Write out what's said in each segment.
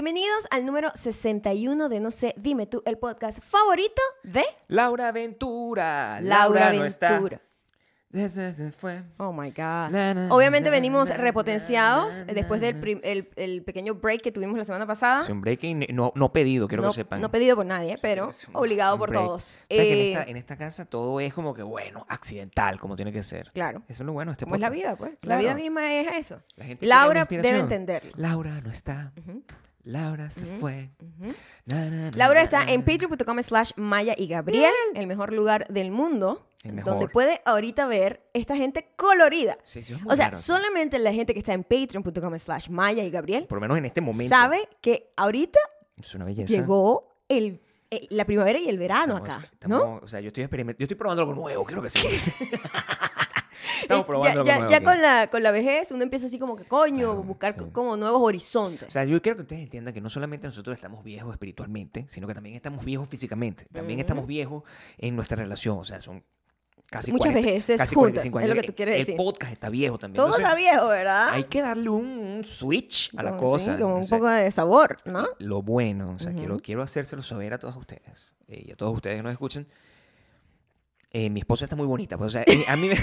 Bienvenidos al número 61 de No sé, dime tú, el podcast favorito de Laura Ventura. Laura no está. Ventura. Desde- fue. Oh my God. Na, na, Obviamente na, venimos repotenciados después del el, el pequeño break que tuvimos la semana pasada. Es un breaking no, no pedido, quiero no, que sepan. no pedido por nadie, pero un- obligado por break. todos. O sea, que Eh, en, esta, en esta casa todo es como que, bueno, accidental, como tiene que ser. Claro. Eso es lo bueno este Como es la vida, pues. La vida misma es eso. La gente Laura debe entenderlo. Laura no está. Laura se fue. Na, na, na, Laura está en patreon.com slash Maya y Gabriel, el mejor lugar del mundo, El mejor. donde puede ahorita ver esta gente colorida. Sí, sí, es muy o sea, raro, sí. solamente la gente que está en patreon.com slash Maya y Gabriel Por lo menos en este momento. sabe que ahorita Es una belleza. llegó el, eh, la primavera y el verano Estamos- acá, estamos- ¿no? O sea, yo estoy experimentando, yo estoy probando algo nuevo, quiero que se Estamos Eh, probando ya, ya- ya con, la, con la vejez uno empieza así como que coño, Claro, buscar sí. co- como nuevos horizontes. O sea, yo quiero que ustedes entiendan que no solamente nosotros estamos viejos espiritualmente, sino que también estamos viejos físicamente. También estamos viejos en nuestra relación. O sea, son casi Muchas 40, vejeces casi juntas, 45 es lo años. que tú quieres El decir. podcast está viejo también. Todo Entonces, está viejo, ¿verdad? Hay que darle un, un switch a la Como- cosa. sí, como un O sea, poco de sabor, ¿no? Lo bueno, o sea, quiero, quiero hacérselo saber a todos ustedes eh, y a todos ustedes que nos escuchan. Eh, mi esposa está muy bonita, pues, o sea, eh, a mí me,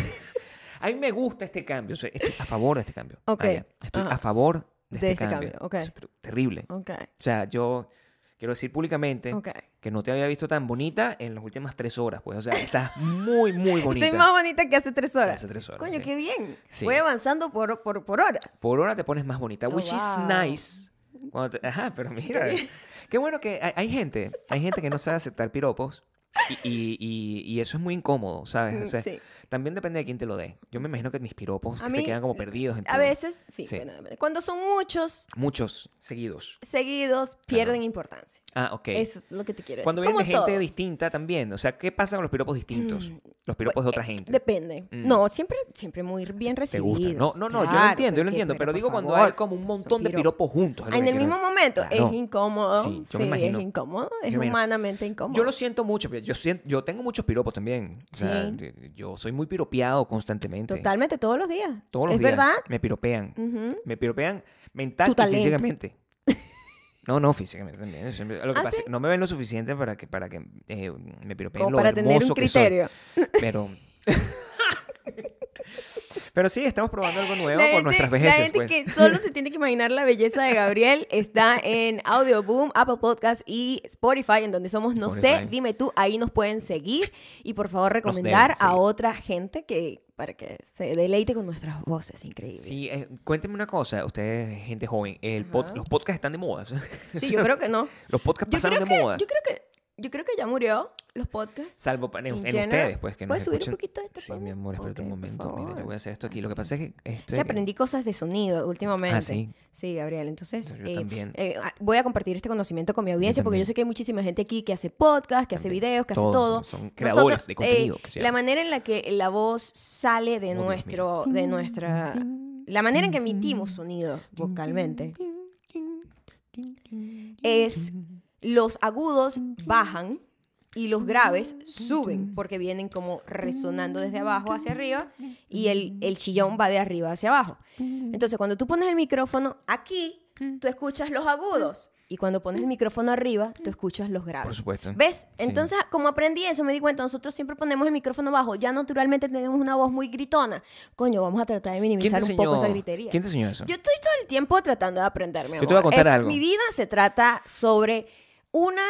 a mí me gusta este cambio, o sea, estoy a favor de este cambio. Ok, Vaya, estoy ajá. a favor de, De este, este cambio. cambio, ok. O sea, pero terrible. Ok, O sea, yo quiero decir públicamente que no te había visto tan bonita en las últimas tres horas, pues, o sea, estás muy, muy bonita. Estoy más bonita que hace tres horas. Hace tres horas, Coño, sí. qué bien. Sí. Voy avanzando por, por, por horas. Por hora te pones más bonita, Oh, which is wow. nice. Cuando te- ajá, pero mira, qué bueno que hay, hay gente, hay gente que no sabe aceptar piropos y, y- eso es muy incómodo, ¿sabes? O sea, Mm, Sí. También depende de quién te lo dé. Yo me imagino que mis piropos se quedan como perdidos. En A veces, sí. Sí. bueno, cuando son muchos Muchos seguidos. seguidos, pierden importancia. Ah, ok. Eso es lo que te quiero decir. Cuando vienen de gente todo. distinta también. O sea, ¿qué pasa con los piropos distintos? Los piropos de otra Eh, gente. Depende. Mm. No, siempre, siempre muy bien ¿Te recibidos. No, no, no, yo lo entiendo, yo lo entiendo. Pero, digo cuando hay como un montón de piropos. juntos. lo En el mismo decir. momento Claro. es incómodo. Sí, Sí, yo me imagino. es incómodo. Es humanamente incómodo. Yo lo siento mucho, pero yo, siento, yo tengo muchos piropos también. O sea, Sí. yo soy muy piropeado constantemente. Totalmente, todos los días. Todos los ¿Es días verdad? me piropean. Me piropean mental y físicamente. No, no, físicamente también. Siempre- Lo que ¿Ah, pasa sí? es que no me ven lo suficiente para que, para que eh, me piropeen Como lo para tener un criterio. Pero... Pero sí, estamos probando algo nuevo La por gente, nuestras la vejeces, gente pues. que solo se tiene que imaginar la belleza de Gabriel está en Audio Boom, Apple Podcast y Spotify, en donde somos No sé, dime tú, ahí nos pueden seguir y por favor recomendar deben a otra gente que para que se deleite con nuestras voces increíbles. Sí, eh, cuéntenme una cosa, ustedes, gente joven, el pod- los podcasts están de moda. Sí, yo creo que no. Los podcasts Yo pasaron de que, moda. yo creo que yo creo que ya murió los podcasts. Salvo en, ustedes, pues, que nos ¿Puedes subir un poquito esto, Sí, por mi amor, espérate un Ok, por momento. Mira, yo voy a hacer esto aquí. Lo que pasa es que... Esto Que aprendí cosas de sonido últimamente. Ah, ¿sí? Sí, Gabriel. Entonces, Yo eh, también. eh, ah, voy a compartir este conocimiento con mi audiencia porque yo sé que hay muchísima gente aquí que hace podcast, que hace videos, que hace todo. son- creadores de eh, contenido, que se la manera en la que la voz sale de Oh, nuestro, de nuestra, la manera en que emitimos sonido vocalmente es los agudos bajan y los graves suben porque vienen como resonando desde abajo hacia arriba y el, el chillón va de arriba hacia abajo. Entonces, cuando tú pones el micrófono aquí, tú escuchas los agudos y cuando pones el micrófono arriba, tú escuchas los graves. Por supuesto. ¿Ves? Sí. Entonces, como aprendí eso, me di cuenta, nosotros siempre ponemos el micrófono bajo, ya naturalmente tenemos una voz muy gritona. Coño, vamos a tratar de ¿Quién te minimizar un poco esa gritería. ¿Quién te enseñó eso? Yo estoy todo el tiempo tratando de aprender, mi Yo te voy a contar Es- algo. Mi vida se trata sobre una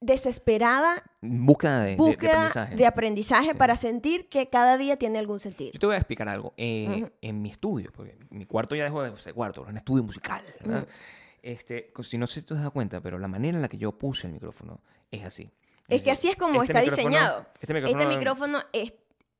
desesperada Búsqueda de, de- de búsqueda aprendizaje. de aprendizaje Sí. para sentir que cada día tiene algún sentido. Yo te voy a explicar algo. Eh, En mi estudio, porque mi cuarto ya dejó de ser cuarto, era un estudio musical. ¿verdad? Este, si no sé si te das cuenta, pero la manera en la que yo puse el micrófono es así. Es que así es como este está diseñado. Este micrófono, Este micrófono es...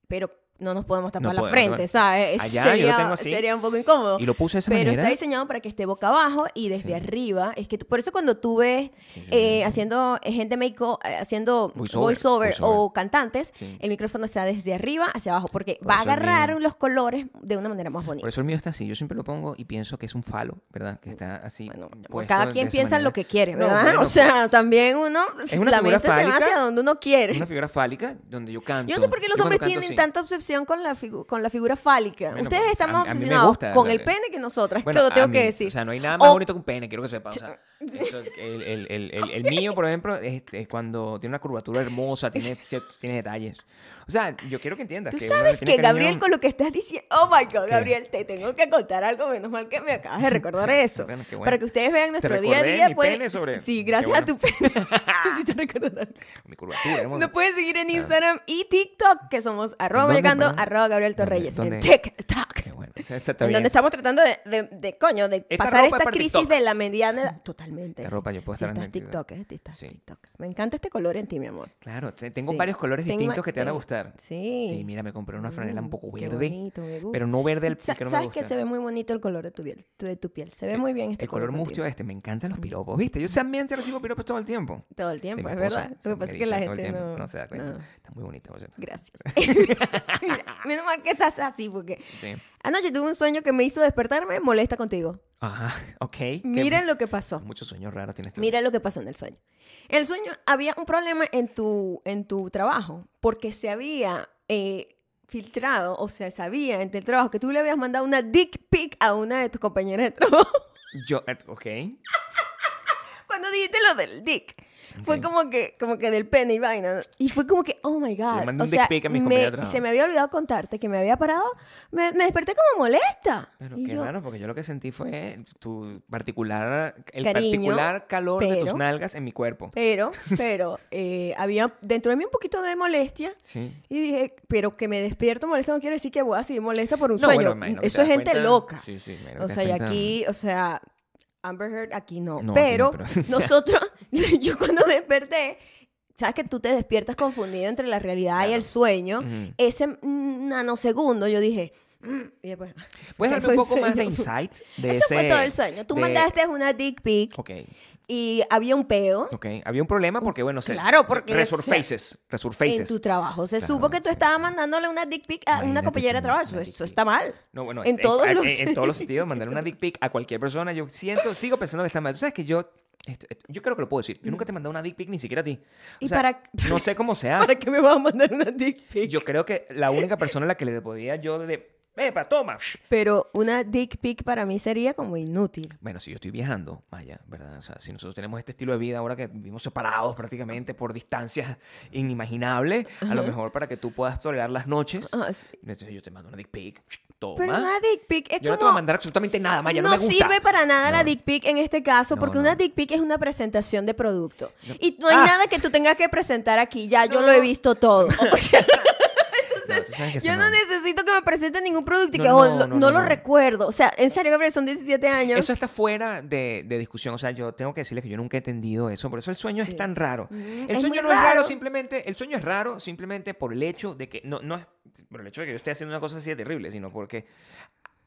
Pero no nos podemos tapar No la podemos, frente. ¿sabes? Allá yo sería, tengo así. sería un poco incómodo. Y lo puse de esa pero manera. está diseñado para que esté boca abajo y desde Sí. arriba. Es que por eso cuando tú ves Sí, sí, eh, haciendo eh, gente make haciendo Voiceover, voiceover, voiceover. o cantantes, el micrófono está desde arriba hacia abajo porque Por va a agarrar los colores de una manera más bonita. Por eso el mío está así. Yo siempre lo pongo y pienso que es un falo, ¿verdad? Que está así. Bueno, puesto cada quien piensa manera. lo que quiere, No, ¿verdad? bueno, o sea, también uno, Es una la mente se va fálica. hacia donde uno quiere. Una figura fálica donde yo canto. Yo no sé por qué los hombres tienen tanta obsesión obsesión con la, con la figura fálica. Bueno, Ustedes pues, están a- más a mí obsesionados gusta, con el pene que nosotras. Bueno, Esto lo tengo a que mí, decir. O sea, no hay nada más O- bonito que un pene, quiero que sepa. O sea, eso, el, el- el- el- mío, por ejemplo, es, es cuando tiene una curvatura hermosa, tiene, tiene detalles. O sea, yo quiero que entiendas Tú que sabes que, Gabriel, cariño- con lo que estás diciendo. Oh my God, ¿Qué? Gabriel, te tengo que contar algo. Menos mal que me acabas de recordar eso. Bueno, bueno. Para que ustedes vean nuestro día a día. mi pueden- pene sobre- Sí, gracias a bueno. tu pene. Mi curvatura. Nos pueden seguir en Instagram y TikTok, que somos arroba ¿Dónde, llegando, perdón? arroba Gabriel. Torreyes. En. TikTok. En donde estamos tratando de, de, de, coño, de Esta pasar es esta para crisis TikTok. de la mediana edad. Totalmente. Esta ropa yo puedo Sí, estar en TikTok. TikTok, eh, estás Sí. TikTok. Me encanta este color en ti, mi amor. Claro, te- tengo Sí. varios colores Tengo- distintos que te van a gustar. Sí. Sí, mira, me compré una franela un poco Mm, verde. bonito, me gusta. Pero no verde el Sa- que no me ¿Sabes gusta. que se ve muy bonito el color de tu piel? tu- de tu piel. Se ve muy bien este El color mustio este, me encantan los piropos, ¿viste? Yo también se recibo piropos todo el tiempo. Todo el tiempo, es verdad. Lo que pasa es me que la el gente no... se da cuenta. Está muy bonita, por cierto. Gracias. Mira, menos mal que estás así, porque Sí. anoche tuve un sueño que me hizo despertarme molesta contigo. Ajá, ok. Miren lo que pasó. Muchos sueños raros tienes tú. Mira lo que pasó en el sueño. En el sueño había un problema en tu, en tu trabajo, porque se había eh, filtrado, o sea, sabía entre el trabajo que tú le habías mandado una dick pic a una de tus compañeras de trabajo. Yo, eh, ok. Cuando dijiste lo del dick. Fue como que, como que del pene y vaina. Y fue como que, oh my God. mandé O un dick sea, pic a mis me- de se me había olvidado contarte que me había parado. Me, me desperté como molesta. Pero Y qué yo, raro, porque yo lo que sentí fue tu particular, el Cariño, particular calor de tus pero- nalgas en mi cuerpo. Pero, pero, eh, había dentro de mí un poquito de molestia. Sí. Y dije, pero que me despierto molesta no quiere decir que voy a seguir molesta por un No, sueño. bueno, Eso es gente cuenta- loca. Sí, sí. O sea, y aquí, o sea, Amber Heard aquí no. No, aquí pero, no, pero- nosotros, yo cuando desperté, sabes que tú te despiertas confundido entre la realidad y Claro. el sueño. Ujú. Ese mm, nanosegundo yo dije, mm, y después. ¿Puedes darme un poco más de sueño. insight de Eso ese... fue todo el sueño. Tú de- mandaste una dick pic Ok, y había un peo. ok. Había un problema porque, bueno, se... Claro, porque Resurfaces. En Resurfaces. tu trabajo. Se Claro, supo que tú sí. estabas mandándole una dick pic a una Imagínate compañera de trabajo. una Eso, eso está mal. No, bueno, En todos en, los- en todos los sentidos, mandar una dick pic a cualquier persona, yo siento, sigo pensando que está mal. Tú sabes que yo, esto- esto- yo creo que lo puedo decir. Yo nunca te he mandado una dick pic ni siquiera a ti. O ¿Y sea, para- No sé cómo se hace. ¿Para qué me vas a mandar una dick pic? Yo creo que la única persona a la que le podía yo de, ¡Epa, toma! Pero una dick pic para mí sería como inútil. Bueno, si yo estoy viajando, vaya, ¿verdad? O sea, si nosotros tenemos este estilo de vida ahora que vivimos separados prácticamente por distancias inimaginables, a lo mejor para que tú puedas tolerar las noches, Ah, sí. entonces yo te mando una dick pic, toma. Pero una dick pic es yo no te como... voy a mandar absolutamente nada, Maya, no, no me gusta. sirve para nada la No. dick pic en este caso, No, porque una dick pic es una presentación de producto. Y no hay Ah. nada que tú tengas que presentar aquí, ya yo lo he visto todo. O sea, No, sabes que yo no necesito que me presenten ningún producto y No, que no, lo- no, no no, lo no. recuerdo. O sea, en serio, Gabriel, son 17 años. Eso está fuera de, de discusión. O sea, yo tengo que decirles que yo nunca he entendido eso. Por eso el sueño Sí. es tan raro. Mm, el es sueño no es raro raro. simplemente. El sueño es raro simplemente por el hecho de que. No, no es por el hecho de que yo esté haciendo una cosa así de terrible, sino porque.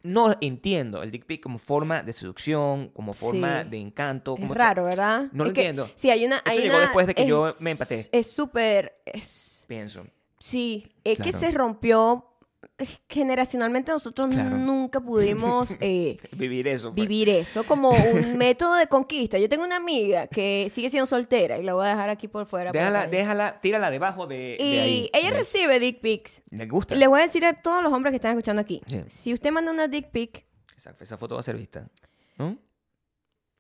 No entiendo el dick pic como forma de seducción, como forma Sí. de encanto. Es como raro, ¿verdad? No lo Es que- entiendo. Sí, hay una... Eso hay llegó una- después de que yo es- me empaté. Es súper... Es, Pienso. Sí, es que se rompió... es- Generacionalmente nosotros Claro. nunca pudimos eh, Vivir eso. pues. vivir eso como un método de conquista. Yo tengo una amiga que sigue siendo soltera y la voy a dejar aquí por fuera. Déjala, que- déjala, tírala debajo de, de Y ahí. ella recibe dick pics. Le gusta. Les voy a decir a todos los hombres que están escuchando aquí. Si usted manda una dick pic, Esa, esa foto va a ser vista. ¿No?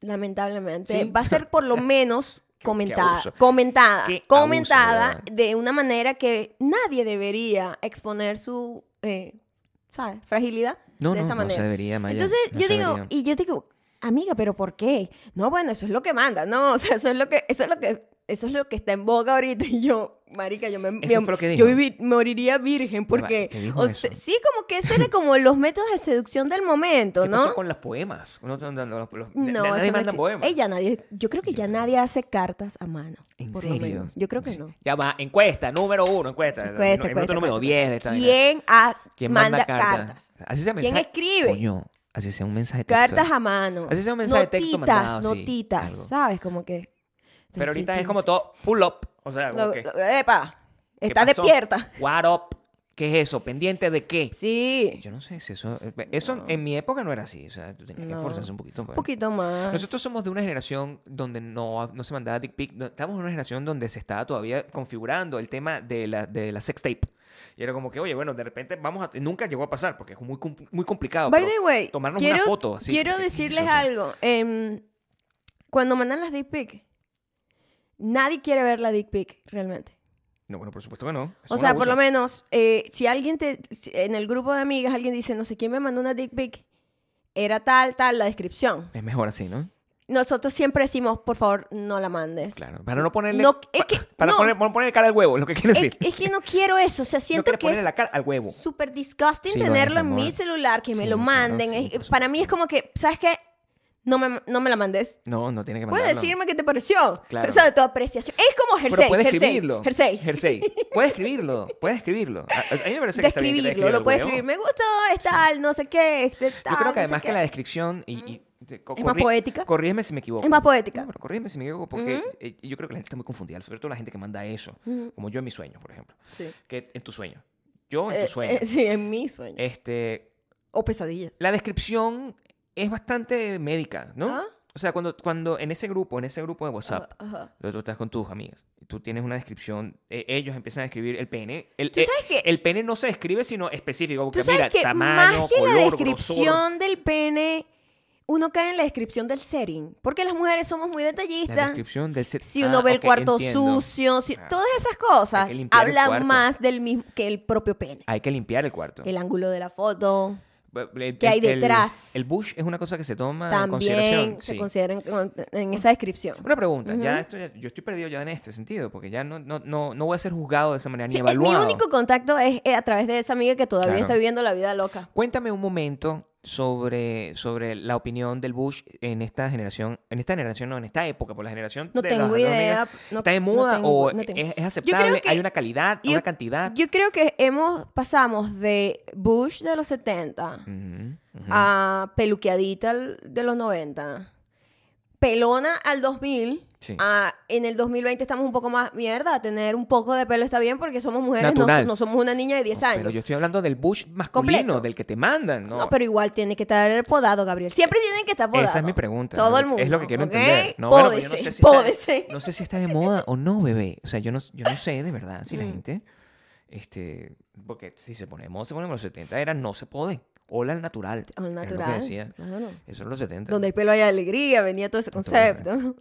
lamentablemente, Sí. va a ser por lo menos comentada. comentada. Qué comentada abuso, de una manera que nadie debería exponer su, eh, ¿sabes? Fragilidad No, de no, esa no manera. se debería, Maya. Entonces no yo digo, debería. y yo digo, amiga, pero ¿por qué? No, bueno, eso es lo que manda, no, o sea, eso es lo que, eso es lo que, eso es lo que está en boga ahorita y yo, marica, yo me, Eso me- fue lo que yo vivi- moriría virgen porque, ¿qué dijo o eso? sea, sí, como que ese era como los métodos de seducción del momento, ¿Qué ¿no? pasó con los poemas? No, los- los- nadie eso no manda exi- poemas. Ella nadie, yo creo que ya nadie hace cartas a mano. ¿En por lo serio? menos. Yo creo que no. Ya va, encuesta, número uno, encuesta. Encuesta, número encuesta. 10 de esta vaina. ¿Quién, ha- ¿Quién manda, cartas? cartas? Así sea ¿Quién mensaje- escribe? Coño, así sea un mensaje de texto. Cartas a mano. Así sea un mensaje de texto notitas, mandado, sí, notitas, algo. ¿sabes? Como que... Pero ahorita es como todo pull up. O sea, como Lo- que, lo- epa, ¿qué está pasó? despierta. What up? ¿Qué es eso? ¿Pendiente de qué? Sí, Yo no sé si eso... Eso en mi época no era así. O sea, tú tenías que No. esforzarse un poquito. un pues. poquito más. Nosotros somos de una generación donde no, no se mandaba dick pic. no- Estamos en una generación donde se estaba todavía configurando el tema de la, de la sex tape. Y era como que, oye, bueno, de repente vamos a... Nunca llegó a pasar porque es muy, muy complicado. By the way, tomarnos quiero, una foto así. quiero decirles algo. em, cuando mandan las dick pic, nadie quiere ver la dick pic realmente. No, bueno, por supuesto que no. Es O sea, por lo menos, eh, si alguien te, si en el grupo de amigas alguien dice, no sé quién me mandó una dick pic, era tal, tal, la descripción. Es mejor así, ¿no? Nosotros siempre decimos, por favor, no la mandes. Claro. Para no ponerle... No, es que- para no. poner, ponerle cara al huevo, lo que quiere decir. es que no quiero eso, o sea, no siento quiere que ponerle es la cara al huevo. súper disgusting Sí, tenerlo en mi celular, que me lo claro, manden. sí, para mí es como que, ¿sabes qué? No me, no me la mandes. No, no tiene que Puedes mandarlo. decirme qué te pareció. Claro. O sea, de tu apreciación. Es como Pero Jersey. puede Jersey, escribirlo. Jersey. Jersey. Puede escribirlo. Puede escribirlo. A, a mí me parece que está bien que Describirlo, lo el puede huevo. escribir. Me gustó, es tal, no sé qué, este tal. Yo creo que no sé además que la descripción y, Es más poética. Corrígeme si me equivoco. Es más poética. No, pero corrígeme si me equivoco porque eh, yo creo que la gente está muy confundida, sobre todo la gente que manda eso, como yo en mis sueños, por ejemplo. Sí. Que en tu sueño. Yo en Eh, tu sueño. eh, sí, en mi sueño. Este, o pesadillas. la descripción es bastante médica, ¿no? Ah. O sea, cuando, cuando en ese grupo, en ese grupo de WhatsApp, Ajá. tú estás con tus amigas, tú tienes una descripción, eh, ellos empiezan a escribir el pene. El, ¿Tú eh, sabes el pene no se escribe sino específico, Tú porque sabes mira, que tamaño, más que color, la grosor. descripción del pene, uno cae en la descripción del setting. Porque las mujeres somos muy La detallistas. descripción del set. Si uno Ah, ve el cuarto entiendo. sucio, si- Ah. todas esas cosas hablan más del mismo que el propio pene. Hay que limpiar el cuarto. El ángulo de la foto ¿Qué hay el- detrás? El, bush es una cosa que se toma en consideración. también se sí. considera en, en esa descripción. Una pregunta, ya esto ya- yo estoy perdido ya en este sentido, porque ya no, no, no, no voy a ser juzgado de esa manera Sí, ni es mi evaluado. único contacto es eh, a través de esa amiga que todavía Claro. está viviendo la vida loca. Cuéntame un momento sobre, sobre la opinión del Bush en esta generación, en esta generación, no, en esta época, por la generación No de tengo idea, no- ¿Está de no moda tengo- o no tengo. es, aceptable? que- ¿Hay una calidad, yo- una cantidad? Yo creo que hemos pasamos de Bush de los 70 Ujú, ujú. a peluqueadita de los 90, pelona al 2000. Sí. a- en el 2020 estamos un poco más mierda, tener un poco de pelo está bien porque somos mujeres, no, Natural. no somos una niña de 10 años. Pero yo estoy hablando del Bush masculino, Completo. del que te mandan, ¿no? No, pero igual tiene que estar podado, Gabriel. Siempre tienen que estar podado. Esa es mi pregunta. Todo Es el mundo. Es lo que quiero ¿ok? entender. No, bueno, pues yo no Pódese, sé si está- pódese. No sé si está de moda o no, bebé. O sea, yo no, yo no sé de verdad si la Mm. gente. Este, porque si se pone de moda, se pone en los 70, era no se puede. Hola al natural. Al Era lo que natural. decía. claro. Eso en los 70. Donde hay pelo hay alegría, venía todo ese eso.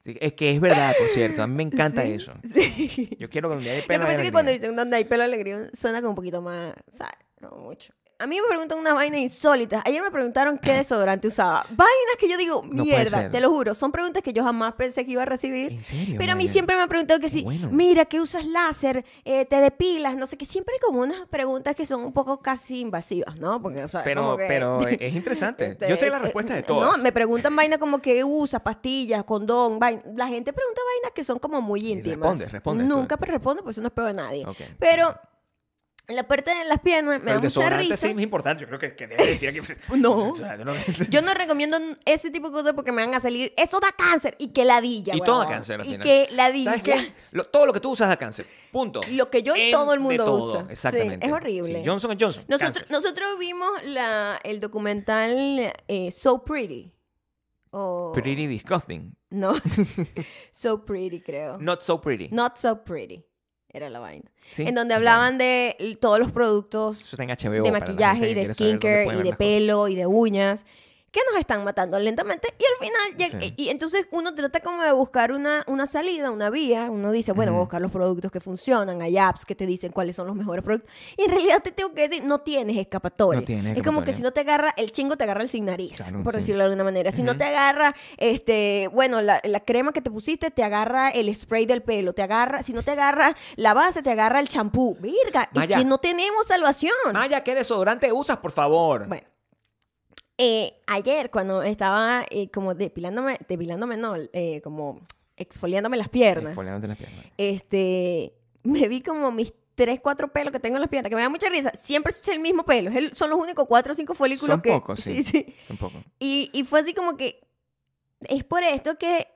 Sí, es que es verdad, por cierto. A mí me encanta Sí, eso. Sí. Yo quiero que donde hay Lo pelo haya es que cuando dicen donde hay pelo alegría suena como un poquito más, ¿sabes? No mucho. A mí me preguntan una vaina insólita. Ayer me preguntaron qué desodorante usaba. Vainas que yo digo, mierda, te lo juro. Son preguntas que yo jamás pensé que iba a recibir. ¿En serio? Pero a mí siempre me han preguntado que bueno. mira, que usas láser, eh, te depilas, no sé qué. Siempre hay como unas preguntas que son un poco casi invasivas, ¿no? Porque, o sea, Pero, que- es interesante. Yo sé la eh, respuesta de eh, todas. No, me preguntan vainas como que usas, pastillas, condón, vaina. La gente pregunta vainas que son como muy íntimas. responde, responde tú. Nunca pues, respondo, pues eso no es peor de nadie. Pero la parte de las piernas me Pero da mucha risa. sí es importante. Yo creo que, que debe decir aquí. No. O sea, yo no- Yo no recomiendo ese tipo de cosas porque me van a salir, eso da cáncer y que ladilla. Y todo da cáncer al Y que ladilla. ¿Sabes qué? Lo- todo lo que tú usas da cáncer. Punto. Lo que yo y En- todo el mundo todo, usa. Sí, Exactamente. es horrible. Sí, Johnson Johnson. Nosotros vimos la, el documental eh, So Pretty. O, Pretty disgusting. No. so Pretty, creo. Not so pretty. Not So Pretty. Era la vaina. Sí, En donde hablaban de todos los productos HBO. de maquillaje y de skincare y de cosas. pelo y de uñas que nos están matando lentamente y al final Sí. y, y entonces uno trata como de buscar una, una salida, una vía, uno dice, bueno, voy a buscar los productos que funcionan, hay apps que te dicen cuáles son los mejores productos y en realidad te tengo que decir, no tienes escapatoria. No tienes es como que escapatoria. si no te agarra el chingo te agarra el sin nariz, por sí. decirlo de alguna manera. Si no te agarra este, bueno, la, la crema que te pusiste te agarra el spray del pelo, te agarra, si no te agarra la base te agarra el champú. Virga, Maya. que no tenemos salvación. Maya, ¿qué desodorante usas, por favor? Bueno, eh, ayer cuando estaba eh, como depilándome, depilándome no, eh, como exfoliándome las piernas, Exfoliándote las piernas. este, me vi como mis tres, cuatro pelos que tengo en las piernas, que me da mucha risa. Siempre es el mismo pelo, el- son los únicos cuatro o cinco folículos Son que... pocos, sí. sí. Son pocos. Y, y fue así como que, es por esto que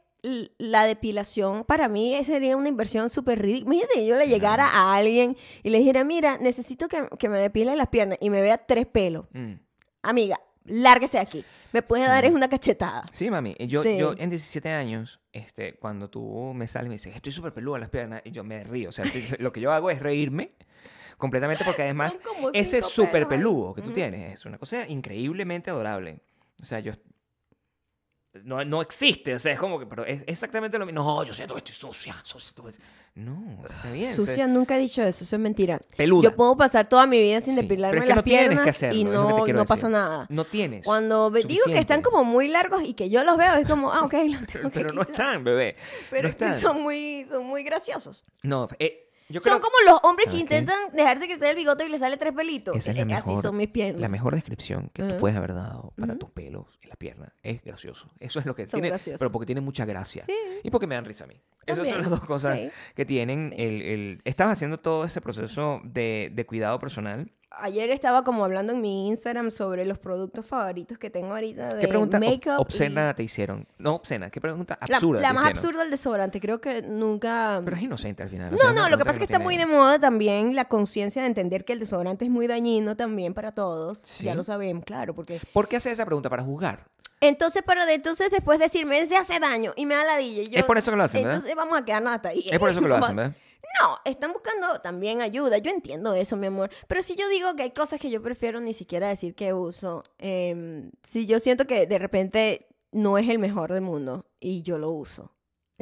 la depilación para mí sería una inversión súper ridícula. Imagínate, yo le llegara a alguien y le dijera, mira, necesito que, que me depile las piernas y me vea tres pelos Mm. amiga, lárguese de aquí. Me puede Sí. dar es una cachetada. Sí, mami. Yo, Sí. yo en 17 años, este, cuando tú me sales y me dices, estoy súper peluda en las piernas, y yo me río. O sea, sí, lo que yo hago es reírme completamente porque además ese ahí. peludo que tú Ujú. tienes es una cosa increíblemente adorable. O sea, yo... No, no existe, o sea, es como que, pero es exactamente lo mismo. No, yo siento que estoy sucia, sucia. tú- No, está bien. o sea, Sucia, nunca he dicho eso, eso es mentira. Peluda. Yo puedo pasar toda mi vida sin Sí, depilarme pero es que las no tienes que piernas hacerlo, y no, no pasa nada. No tienes. Cuando ve- digo que están Suficiente. como muy largos y que yo los veo, es como, ah, ok, los tengo que Pero no están, bebé. Pero no están. son muy, son muy graciosos. No, eh, yo creo Son como los hombres que ¿Sabes qué? intentan dejarse crecer el bigote y le sale tres pelitos. Esa es la Eh, Así mejor, son mis piernas. la mejor descripción que tú puedes haber dado para tus pelos en la pierna. Es gracioso. Eso es lo que Son tiene. graciosos. Pero porque tiene mucha gracia. Sí. Y porque me dan risa a mí. Esas son las dos cosas Sí. que tienen. Sí. El, el- estabas haciendo todo ese proceso de, de cuidado personal. Ayer estaba como hablando en mi Instagram sobre los productos favoritos que tengo ahorita de ¿Qué pregunta makeup. y- obscena te hicieron? No obscena, ¿qué pregunta La, absurda la te más hicieron? absurda el desodorante. Creo que nunca... Pero es inocente al final. o No, sea, no, lo que pasa es que no está muy de moda también la conciencia de entender que el desodorante es muy dañino también para todos. Sí. Ya lo sabemos, claro, porque... ¿Por qué haces esa pregunta? Para juzgar. Entonces, para de entonces después decirme, se hace daño y me da ladilla. y yo- Es por eso que lo hacen, ¿verdad? Entonces vamos a quedarnos hasta ahí. Es por eso que lo hacen, ¿verdad? No, están buscando también ayuda. Yo entiendo eso, mi amor. Pero si yo digo que hay cosas que yo prefiero ni siquiera decir que uso, em, si yo siento que de repente no es el mejor del mundo y yo lo uso.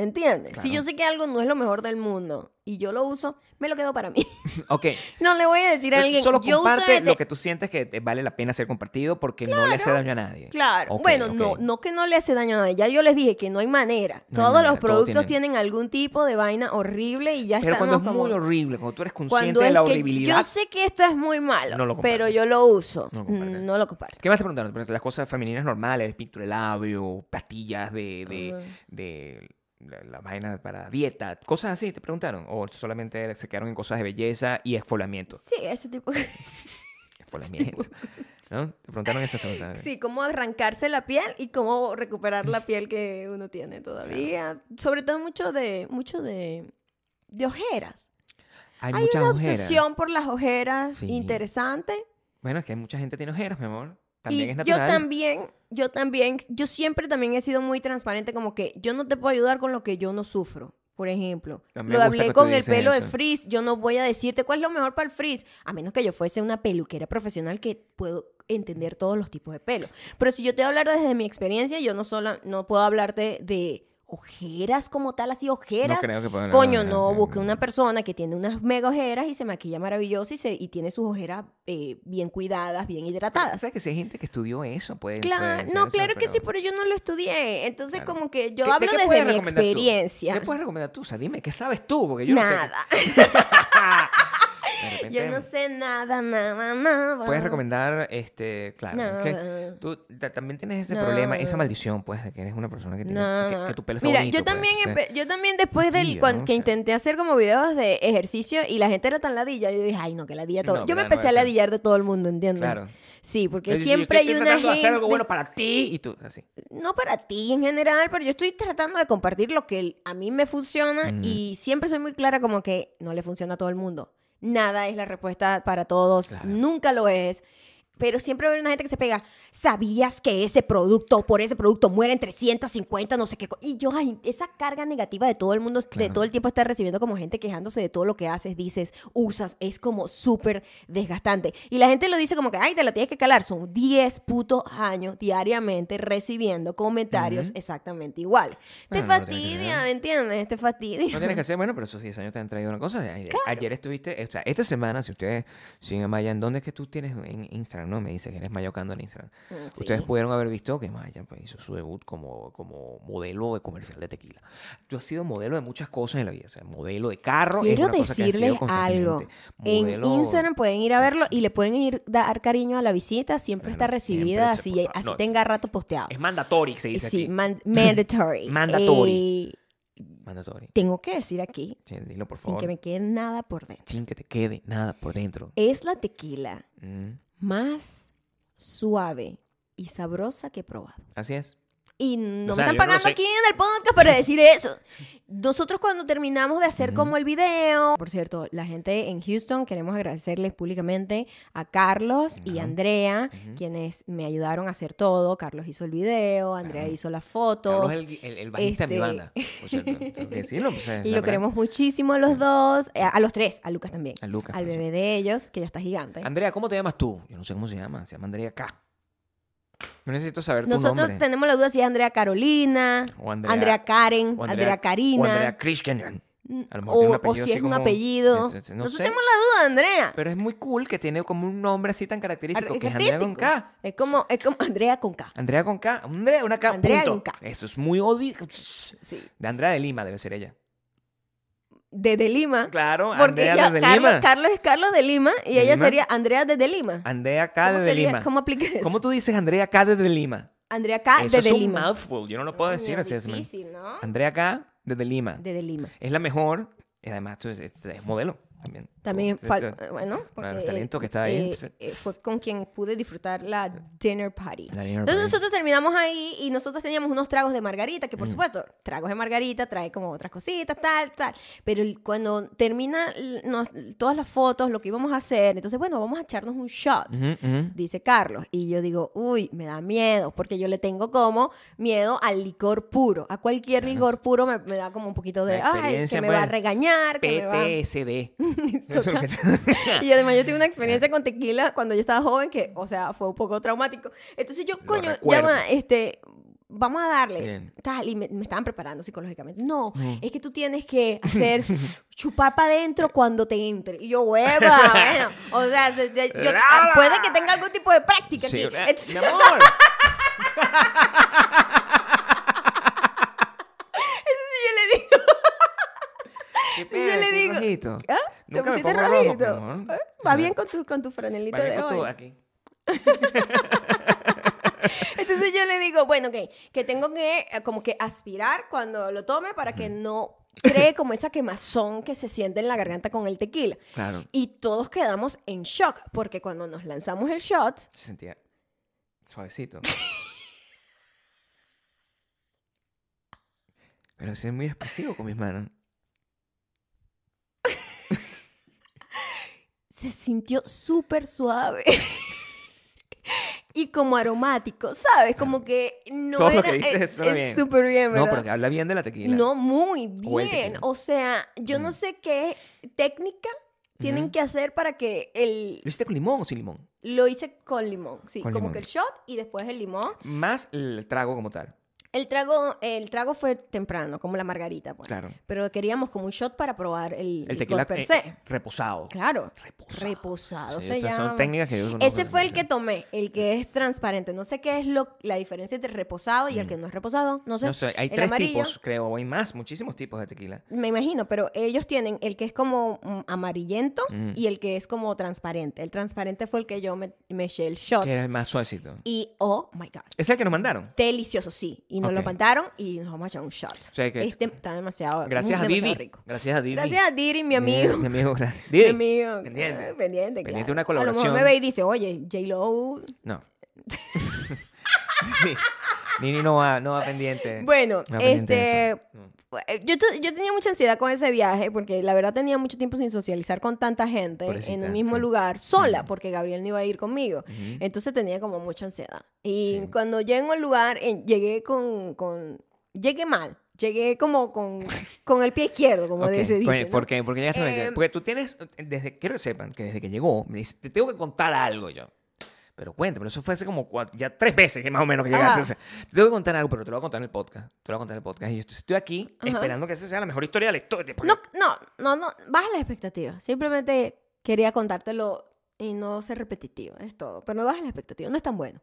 ¿Entiendes? Si yo sé que algo no es lo mejor del mundo y yo lo uso, me lo quedo para mí. Ok. no le voy a decir a alguien, Solo yo comparte este- lo que tú sientes que te vale la pena ser compartido porque no le hace daño a nadie. Claro. Bueno, no, no que no le hace daño a nadie. Ya yo les dije que no hay manera. No hay Todos manera, los productos tiene- tienen algún tipo de vaina horrible y ya Pero cuando es como... muy horrible, cuando tú eres consciente Cuando de es la horribilidad. yo sé que esto es muy malo, No lo pero yo lo uso. No. Mm, No lo comparto. ¿Qué más te preguntaron? Las cosas femeninas normales, pintura de labio, pastillas de, de, Ajá. de la, la vaina para dieta, cosas así, te preguntaron. O solamente se quedaron en cosas de belleza y esfoliamiento. Sí, ese tipo. Esfoliamiento. ¿No? Te preguntaron esas cosas. sí, cómo arrancarse la piel y cómo recuperar la piel que uno tiene todavía. Sobre todo mucho de, mucho de, de ojeras. Hay, Hay muchas una ojeras. obsesión por las ojeras Sí. interesante. Bueno, es que mucha gente tiene ojeras, mi amor. También y es yo también, yo también, yo siempre también he sido muy transparente, como que yo no te puedo ayudar con lo que yo no sufro. Por ejemplo, lo hablé con el pelo de frizz. Yo no voy a decirte cuál es lo mejor para el frizz, a menos que yo fuese una peluquera profesional que puedo entender todos los tipos de pelo. Pero si yo te voy a hablar desde mi experiencia, yo no solo no puedo hablarte de ojeras como tal, así ojeras. No creo que puedan Coño, no, sí. busque una persona que tiene unas mega ojeras y se maquilla maravilloso y, se, y tiene sus ojeras eh, bien cuidadas, bien hidratadas. ¿Sabes que si hay gente que estudió eso? Puede, Claro, puede no, eso, claro que sí, pero yo no lo estudié. Entonces, Claro. como que yo ¿Qué- de hablo desde mi tú? experiencia. ¿Qué puedes recomendar tú? O sea, dime, ¿qué sabes tú? Porque yo no sé. Repente, Yo no sé nada, nada, nada. Puedes recomendar, este, claro, es que tú ta- también tienes ese Nada. problema, esa maldición, pues, de que eres una persona que tiene, No, que, que tu pelo es Mira, favorito, yo pues, también, empe- yo también después del fastidio, cuan- ¿no? que intenté hacer como videos de ejercicio y la gente era tan ladilla, yo dije, ay, no, que ladilla todo. no, yo me. No, empecé a ladillar de todo el mundo, ¿entiendes? Claro. Sí, porque siempre yo hay estoy una tratando de gente... hacer algo bueno para ti y tú, así. no para ti en general, pero yo estoy tratando de compartir lo que a mí me funciona Ujú. y siempre soy muy clara como que no le funciona a todo el mundo. Nada es la respuesta para todos, Claro. nunca lo es. Pero siempre va a haber una gente que se pega, ¿sabías que ese producto, por ese producto mueren 350, no sé qué? co-?" Y yo, ay, esa carga negativa de todo el mundo, de todo el tiempo estar recibiendo como gente quejándose de todo lo que haces, dices, usas, es como súper desgastante. Y la gente lo dice como que, ay, te la tienes que calar. Son 10 putos años diariamente recibiendo comentarios exactamente iguales. Bueno, Te no tienes que fastidia. ¿me entiendes? Te fastidia. No tienes que hacer, bueno, pero esos 10 años te han traído una cosa. Ayer, ayer estuviste, o sea, esta semana, si ustedes siguen Maya, ¿en dónde es que tú tienes en Instagram, no? Me dice que eres Mayocando en Instagram. Mm, sí. Ustedes pudieron haber visto que Maya pues, hizo su debut como, como modelo de comercial de tequila. Yo he sido modelo de muchas cosas en la vida. O sea, modelo de carro. es Quiero cosa que decirles algo. constantemente. En Modelo- Instagram pueden ir a verlo sí. y le pueden ir dar cariño a la visita. Siempre Bueno, está recibida siempre, así, así No, tenga rato posteado. Es mandatory, se dice Sí, aquí. man- mandatory. Mandatory. Eh, Mandatory. tengo que decir aquí, Sí, dilo, por sin favor. que me quede nada por dentro. Sin que te quede nada por dentro. Es la tequila Mm, más suave y sabrosa que he probado. Así es. Y no O sea, me están no pagando sé. aquí en el podcast para decir eso. Nosotros cuando terminamos de hacer como el video, por cierto, la gente en Houston, queremos agradecerles públicamente a Carlos y Andrea, quienes me ayudaron a hacer todo. Carlos hizo el video, Andrea hizo las fotos. Carlos es el, el, el bajista de mi Este- banda. Por cierto, tengo que decirlo, pues, Lo verdad. queremos muchísimo a los dos, eh, a los tres, a Lucas también. A Lucas, Al por bebé de ellos, que ya está gigante. Andrea, ¿cómo te llamas tú? Yo no sé cómo se llama. Se llama Andrea K. Yo necesito saber tu Nosotros nombre. tenemos la duda si es Andrea Carolina, O Andrea- Andrea, Karen, O Andrea, O Karina. Andrea Christian. A lo mejor tiene un O, o apellido si así es un apellido. no Nosotros sé. tenemos la duda, Andrea. Pero es muy cool que tiene como un nombre así tan característico, Es que es Andrea con. K. Es como, es como Andrea con K. Andrea con K. Andrea, una K. Andrea punto. con K. Eso es muy odi... Sí. De Andrea de Lima debe ser ella. Desde Lima. Claro, Porque Andrea ella- desde Carlos, Lima. Carlos es Carlos de Lima y ¿De ella Lima? sería Andrea desde Lima. Andrea K ¿Cómo desde? Lima. ¿Cómo aplica eso? ¿Cómo tú dices Andrea K desde Lima? Andrea K Eso desde es un Lima. mouthful. Yo no lo puedo decir así. es- difícil, ¿no? Andrea K desde Lima. Desde Lima. Es la mejor. Y además es, es- es modelo también. También, sí. bueno, porque, que está ahí, eh, pues, eh, fue con quien pude disfrutar la dinner party. La dinner Entonces party. nosotros terminamos ahí y nosotros teníamos unos tragos de margarita, que por Mm. supuesto, tragos de margarita trae como otras cositas, tal, tal. Pero cuando termina nos- todas las fotos, lo que íbamos a hacer, entonces, bueno, vamos a echarnos un shot. Ujú, ujú. Dice Carlos, y yo digo, uy, me da miedo, porque yo le tengo como miedo al licor puro. A cualquier licor puro me, me da como un poquito de, ay, que experiencia, me va a pues, regañar, que me va... PTSD. Eso es lo que- Y además yo tuve una experiencia con tequila cuando yo estaba joven que, o sea, fue un poco traumático. Entonces yo, coño, recuerdo. llama, este, vamos a darle. Bien. Tal, y me, me estaban preparando psicológicamente. No, es que tú tienes que hacer chupar para adentro cuando te entre. Y yo, hueva, bueno. O sea, se- se- yo- ah, puede que tenga algún tipo de práctica Sí, aquí. Entonces, mi amor. yo le digo, ¿Qué yo le digo, rojito. ¿ah? ¿Te Nunca me pusiste pongo mi rojito? ¿Eh? Va bien con tu, con tu franelita de con hoy. aquí. Entonces yo le digo, bueno, ok, que tengo que eh, como que aspirar cuando lo tome para que no cree como esa quemazón que se siente en la garganta con el tequila. Claro. Y todos quedamos en shock, porque cuando nos lanzamos el shot, Se sentía suavecito. Pero soy muy expresivo con mis manos. Se sintió súper suave. y como aromático, ¿sabes? Como que no Todo lo era- que dices suena es bien. súper bien, No, ¿verdad? porque habla bien de la tequila. No, muy bien. O sea, yo no sé qué técnica tienen que hacer para que el... ¿Lo hiciste con limón o sin limón? Lo hice con limón, sí, Con como limón. que el shot y después el limón. Más el trago como tal. El trago, el trago fue temprano, como la margarita, pues. Claro. Pero queríamos como un shot para probar el, El tequila per eh, se. reposado. Claro. Reposado. Reposado Sí, se estas llama. son técnicas que yo Ese fue el que tomé, el que es transparente. No sé qué es lo, la diferencia entre reposado y el que no es reposado. No sé. Mm. No sé, hay El tres amarillo, tipos, creo, o hay más, muchísimos tipos de tequila. Me imagino, pero ellos tienen el que es como mm, amarillento Mm. y el que es como transparente. El transparente fue el que yo me, me eché el shot. Que es más suavecito. Y, oh my God. Es el que nos mandaron. Delicioso, sí. Y nos lo Ok. mandaron y nos vamos a echar un shot. sea que- este está demasiado, Gracias a demasiado Didi. rico. Gracias a Didi. Gracias a Didi, mi Eh, amigo. Mi amigo, gracias. Mi Didi. amigo. Pendiente. Pendiente, Pendiente una A lo mejor colaboración. me ve y dice, oye, J-Lo. No. Nini no va, no va pendiente. Bueno, No va pendiente de este. Eh, Yo, yo tenía mucha ansiedad con ese viaje porque la verdad tenía mucho tiempo sin socializar con tanta gente Pobrecita, en un mismo sí. lugar, sola, porque Gabriel no iba a ir conmigo. Entonces tenía como mucha ansiedad. Y cuando llego al lugar, eh, llegué con, con... Llegué mal. Llegué como con, con el pie izquierdo, como Ok, se dice. pues, ¿no? ¿Por qué? Porque ya Eh, Porque tú tienes, desde, quiero que sepan que desde que llegó, me dice, te tengo que contar algo yo. Pero cuéntame, eso fue hace como cuatro- ya tres veces que más o menos que llegaste. Ajá. Entonces, te tengo que contar algo, pero te lo voy a contar en el podcast. Te lo voy a contar en el podcast. Y yo estoy aquí Ajá. esperando que esa sea la mejor historia de la historia. porque- No, no, no, no, baja las expectativas. Simplemente quería contártelo y no ser repetitivo, es todo. Pero no baja las expectativas, no es tan bueno.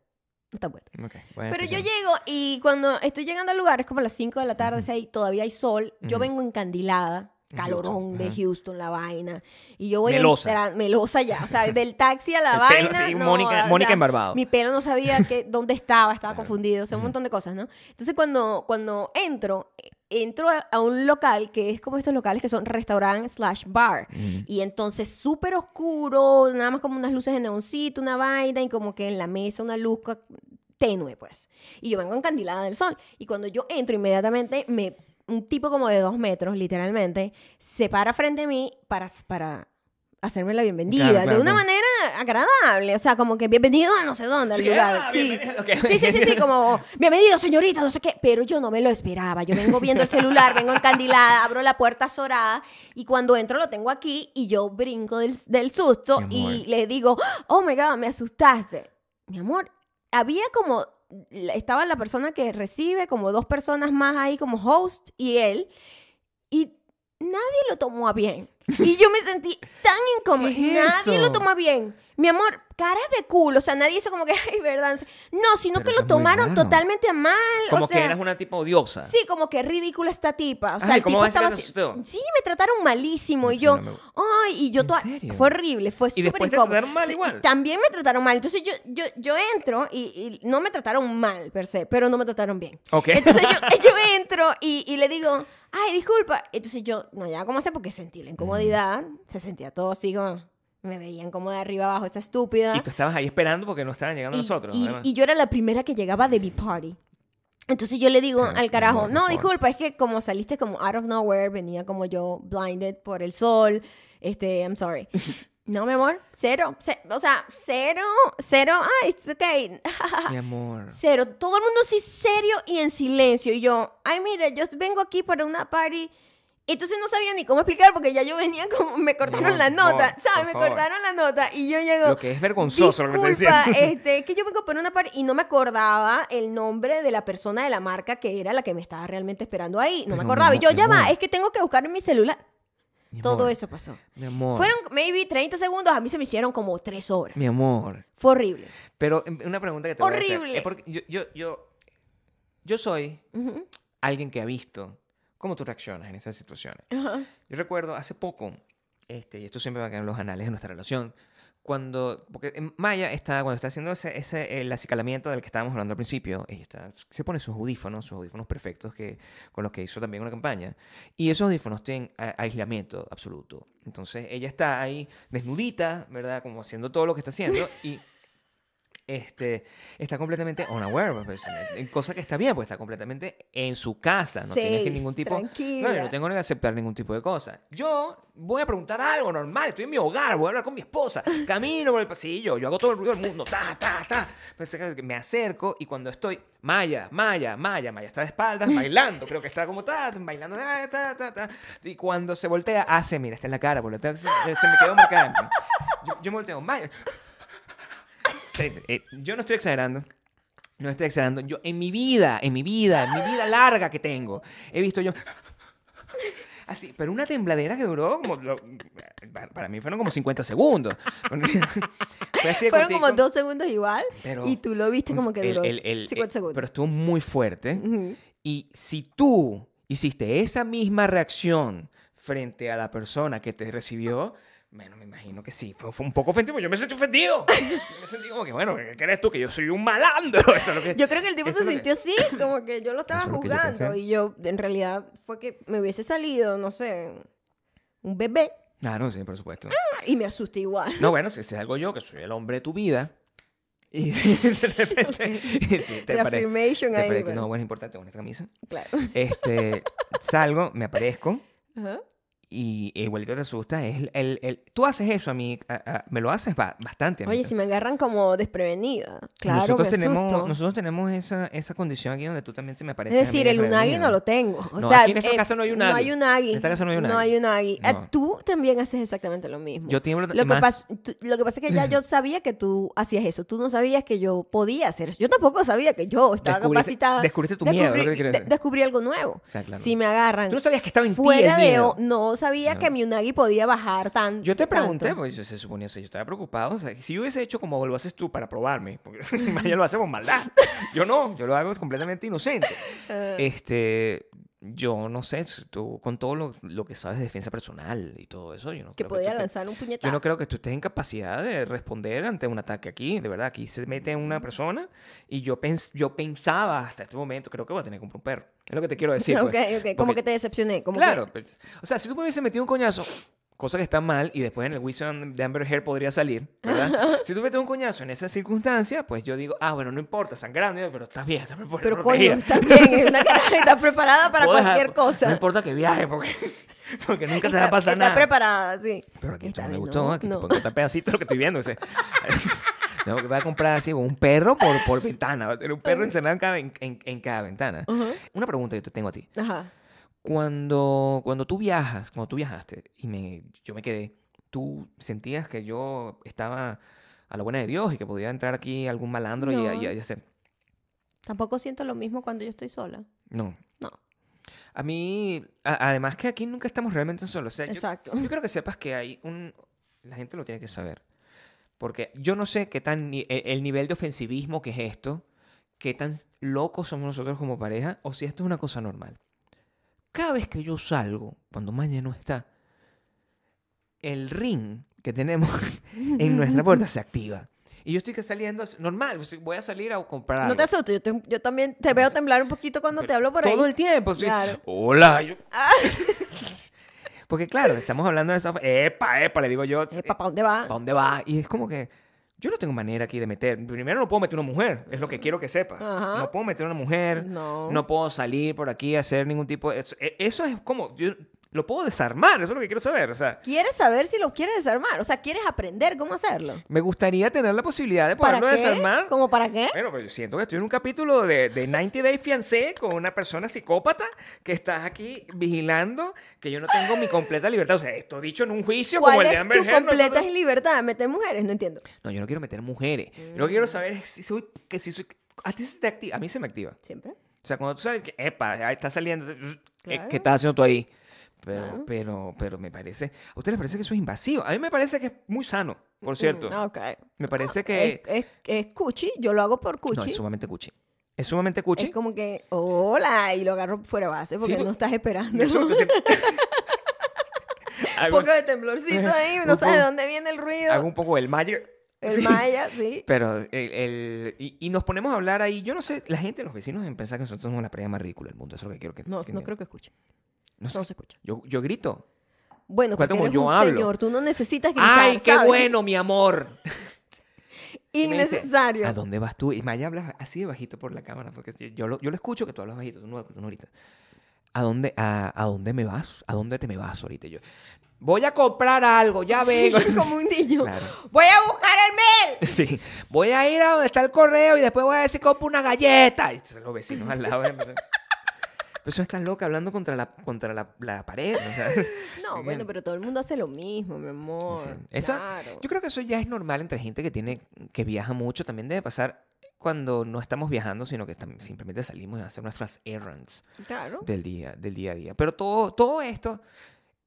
No es tan bueno. Ok, Pero yo llego y cuando estoy llegando al lugar, es como las 5 de la tarde, seis, todavía hay sol. Yo Ujú. vengo encandilada, En calorón Houston, de ajá. Houston, la vaina. Y yo voy Melosa. entrar- melosa ya. O sea, del taxi a la El vaina. pelo, sí, no, Mónica- o Mónica sea, en Barbados. Mi pelo no sabía que, dónde estaba, estaba Claro. confundido, o sea, un montón de cosas, ¿no? Entonces, cuando, cuando entro, entro a, un local que es como estos locales que son restaurant slash bar. Y entonces súper oscuro, nada más como unas luces de neoncito, una vaina, y como que en la mesa una luz tenue, pues. Y yo vengo encandilada del sol. Y cuando yo entro, inmediatamente me un tipo como de dos metros, literalmente, se para frente a mí para, para hacerme la bienvenida. Claro, claro, de una claro. manera agradable. O sea, como que bienvenido a no sé dónde, al Sí, lugar. ah, sí. sí, sí, sí, sí, como bienvenido, señorita, no sé qué. Pero yo no me lo esperaba. Yo vengo viendo el celular, vengo encandilada, abro la puerta azorada y cuando entro lo tengo aquí y yo brinco del, del susto y le digo, oh my God, me asustaste. Mi amor, había como, estaba la persona que recibe, como dos personas más ahí como host y él, y nadie lo tomó a bien. Y yo me sentí tan incómoda. ¿Qué es nadie eso? lo tomó a bien. Mi amor, caras de culo. O sea, nadie hizo como que, ay, verdad. No, sino Pero que lo tomaron raro. totalmente a mal. Como o sea, que eras una tipo odiosa. Sí, como que ridícula esta tipa. O sea, Ay, el ¿cómo tipo estaba así-? Sí, me trataron malísimo. Y yo, no me- ay, y yo ¿En toda-? Fue horrible, fue ¿Y súper después te incómodo. trataron mal igual? También me trataron mal. Entonces yo, yo, yo entro y, y no me trataron mal, per se, pero no me trataron bien. Ok. Entonces yo, yo entro y, y le digo, ay, disculpa. Entonces yo, no, ya, ¿cómo sé? Porque sentí la incomodidad. Se sentía todo así como, me veían como de arriba abajo, esta estúpida. Y tú estabas ahí esperando porque no estaban llegando Y- nosotros. Y, y yo era la primera que llegaba de mi party. Entonces yo le digo Claro, al carajo, no, favor. disculpa, es que como saliste como out of nowhere, venía como yo blinded por el sol, este, I'm sorry. No, mi amor, cero, ce- o sea, cero, cero, ah, it's okay. Mi amor. Cero, todo el mundo sí serio y en silencio. Y yo, ay, mire, yo vengo aquí para una party. Entonces no sabía ni cómo explicar porque ya yo venía como, me cortaron No, la por nota, ¿sabes? por Me favor. cortaron la nota y yo llego... Lo que es vergonzoso lo que estás diciendo. este, que yo vengo para una party y no me acordaba el nombre de la persona de la marca que era la que me estaba realmente esperando ahí. No me acordaba. Y yo, ya va, es que tengo que buscar en mi celular. Mi Todo amor, eso pasó. Mi amor. Fueron maybe 30 segundos, a mí se me hicieron como 3 horas. Mi amor. Fue horrible. Pero em, una pregunta que te voy a hacer. Horrible. Es porque yo, yo, yo, yo soy alguien que ha visto cómo tú reaccionas en esas situaciones. Ajá. Yo recuerdo hace poco, este, y esto siempre va a quedar en los anales de nuestra relación, cuando, porque Maya está, cuando está haciendo ese, ese el acicalamiento del que estábamos hablando al principio, ella está, se pone sus audífonos, sus audífonos perfectos que, con los que hizo también una campaña, y esos audífonos tienen a- aislamiento absoluto. Entonces ella está ahí desnudita, ¿verdad? Como haciendo todo lo que está haciendo, y este, está completamente unaware, pues, eh, cosa que está bien, pues está completamente en su casa, no tiene que Safe, ningún tipo... No, yo tranquila. no tengo que aceptar ningún tipo de cosa. Yo voy a preguntar algo normal, estoy en mi hogar, voy a hablar con mi esposa, camino por el pasillo, yo hago todo el ruido del mundo, ta, ta, ta. Que Me acerco y cuando estoy, Maya, Maya, Maya, Maya está de espaldas bailando, creo que está como ta, bailando, ta, ta, ta, ta. Y cuando se voltea, hace, mira, está en la cara, por lo tanto, se, se me quedó marcada. Yo, yo me volteo, Maya. Eh, yo no estoy exagerando. No estoy exagerando. Yo en mi vida, en mi vida, en mi vida larga que tengo, he visto yo así, pero una tembladera que duró como lo- para, mí fueron como 50 segundos. Fue así Fueron como cortico. dos segundos igual Pero- y tú lo viste como que El- duró el- el- 50 eh, segundos. Pero estuvo muy fuerte. Ujú. Y si tú hiciste esa misma reacción frente a la persona que te recibió, bueno, me imagino que sí. Fue, fue un poco ofendido, yo me sentí ofendido. Yo me sentí como que, bueno, ¿qué crees tú? Que yo soy un malandro. Eso es lo que- Yo creo que el tipo se es sintió así, como que yo lo estaba Eso es lo que yo juzgando y yo en realidad fue que me hubiese salido, no sé, un bebé Claro, sí, por supuesto. y me asusté igual. No, bueno, si si algo yo, que soy el hombre de tu vida. Y de repente te, te pare- Reaffirmation te ahí, bueno. No, bueno, es importante esta camisa. Claro. Este, salgo, me aparezco Ajá. Y igualito te asusta. Es el, el- el- tú haces eso a mí, a- a- me lo haces ba- bastante. a mí. Oye, si me agarran como desprevenida, claro, nosotros me tenemos, asusto. nosotros tenemos esa, esa condición aquí donde tú también te me Es pareces. a mí decir, el unagi no lo tengo. O No, sea, aquí en esta eh, casa no hay No hay unagi. unagi. En esta casa no hay No unagi. hay unagi. No. Tú también haces exactamente lo mismo. Yo tiemblo Lo que, más- pas- tú- lo que pasa es que ya yo sabía que tú hacías eso. Tú no sabías que yo podía hacer eso. Yo tampoco sabía que yo estaba capacitada. descubriste tu miedo, es lo que quieres de- decir. descubrí algo nuevo. O sea, claro. Si me agarran Tú no sabías que estaba en ti fuera el de... miedo. o- No sabía No. que mi unagi podía bajar tan Yo te pregunté, tanto. pues yo se suponía, o sea, yo estaba preocupado. O sea, si yo hubiese hecho como lo haces tú para probarme, porque Maya lo hace con maldad. Yo no, yo lo hago completamente inocente. Ah. Este, yo no sé, tú con todo lo, lo que sabes de defensa personal y todo eso, yo no que creo podía te- lanzar un puñetazo. Yo no creo que tú estés en capacidad de responder ante un ataque aquí, de verdad. Aquí se mete una persona y yo, pens yo pensaba hasta este momento, creo que voy a tener que comprar un perro. Es lo que te quiero decir. ok, pues. ok. Como Porque- que te decepcioné. Como Claro, que... pues, o sea, si tú me hubiese metido un coñazo, cosa que está mal y después en el juicio de Amber Heard podría salir, ¿verdad? si tú metes un coñazo en esa circunstancia, pues yo digo, ah, bueno, no importa, sangrando, pero estás bien, estás pre- Pero coño, protegida. está bien, es una caraja que está preparada para Puedo dejar- cualquier cosa. No importa que viaje, porque, porque nunca te va a Está- pasar está nada. preparada, sí. Pero aquí esto Está no me gustó, no, aquí no. está pedacito lo que estoy viendo. ese. Tengo que voy a comprar así un perro por, por ventana. Va a tener un perro encerrado en cada, en, en- en cada ventana. Una pregunta que te tengo a ti. Ajá. Cuando, cuando tú viajas, cuando tú viajaste y me, yo me quedé, ¿tú sentías que yo estaba a la buena de Dios y que podía entrar aquí algún malandro y, No. y- y hacer... Tampoco siento lo mismo cuando yo estoy sola. No. No. A mí, a- además que aquí nunca estamos realmente solos. O sea, yo- Exacto. Yo creo que sepas que hay un... La gente lo tiene que saber. Porque yo no sé qué tan... e- El nivel de ofensivismo que es esto, qué tan locos somos nosotros como pareja, o si esto es una cosa normal. Cada vez que yo salgo, cuando Maya no está, el ring que tenemos en nuestra puerta se activa. Y yo estoy que saliendo normal, voy a salir a comprar No algo. te asustes, yo, te- yo también te veo temblar un poquito cuando te hablo por ahí. Todo el tiempo, sí. Claro. Hola. yo- Ah. Porque claro, estamos hablando de esa... Epa, epa, le digo yo. Epa, ¿para dónde va? ¿Para dónde va? Y es como que yo no tengo manera aquí de meter. Primero no puedo meter una mujer, es lo que quiero que sepa. Ajá. No puedo meter una mujer, No. no puedo salir por aquí a hacer ningún tipo de... Eso, e- eso es como... Yo lo puedo desarmar, eso es lo que quiero saber. O sea, ¿Quieres saber si lo quieres desarmar? O sea, ¿quieres aprender cómo hacerlo? me gustaría tener la posibilidad de ¿Para poderlo qué? desarmar. ¿Cómo para qué? Bueno, pero yo siento que estoy en un capítulo de, de 90 Day Fiancé con una persona psicópata que estás aquí vigilando que yo no tengo mi completa libertad. O sea, esto dicho en un juicio como ¿Cuál el de es Amber tu Heard, completa nosotros- libertad? ¿Meter mujeres? No entiendo. No, yo no quiero meter mujeres. Yo lo que quiero saber es si soy... Que si soy a ti se te activa. A mí se me activa. ¿Siempre? O sea, cuando tú sabes que, epa, ahí está saliendo, eh, Claro. ¿qué estás haciendo tú ahí? Pero, pero, pero me parece, ¿a ustedes les parece que eso es invasivo? A mí me parece que es muy sano, por cierto. Mm, ok. Me parece que... Es, es, es cuchi, yo lo hago por no, cuchi. es sumamente cuchi. Es sumamente cuchi. Es como que, hola, y lo agarro fuera de base porque Sí, no estás esperando. Siempre. Un poco de temblorcito ahí, no sabes de dónde viene el ruido. hago un poco el Magic. El Sí. maya, sí. Pero el, el- y, y nos ponemos a hablar ahí. Yo no sé, la gente, los vecinos, en pensar que nosotros somos la pareja más ridícula del mundo. Eso es lo que quiero que. No, que no creo que escuche. No sé. Se escucha. Yo, yo grito. Bueno, porque eres yo un hablo. señor, tú no necesitas gritar, ¡Ay, qué ¿sabes? bueno, mi amor! Dice, Innecesario. ¿A dónde vas tú? Y Maya habla así de bajito por la cámara, porque yo lo, yo lo escucho que tú hablas bajito, tú no, tú no ahorita. ¿A dónde, a, ¿A dónde me vas? ¿A dónde te me vas ahorita? Yo, voy a comprar algo, ya vengo. Como un niño. Claro. Voy a buscar el mail. Sí, voy a ir a donde está el correo y después voy a si compro una galleta. Y los vecinos al lado Pero eso está loca hablando contra la, contra la, la pared. o sea, No, bueno, pero todo el mundo hace lo mismo, mi amor. Sí. Eso- Claro. Yo creo que eso ya es normal entre gente que tiene que viaja mucho. También debe pasar cuando no estamos viajando, sino que simplemente salimos a hacer nuestras errands Claro. del día, del día a día. Pero todo, todo esto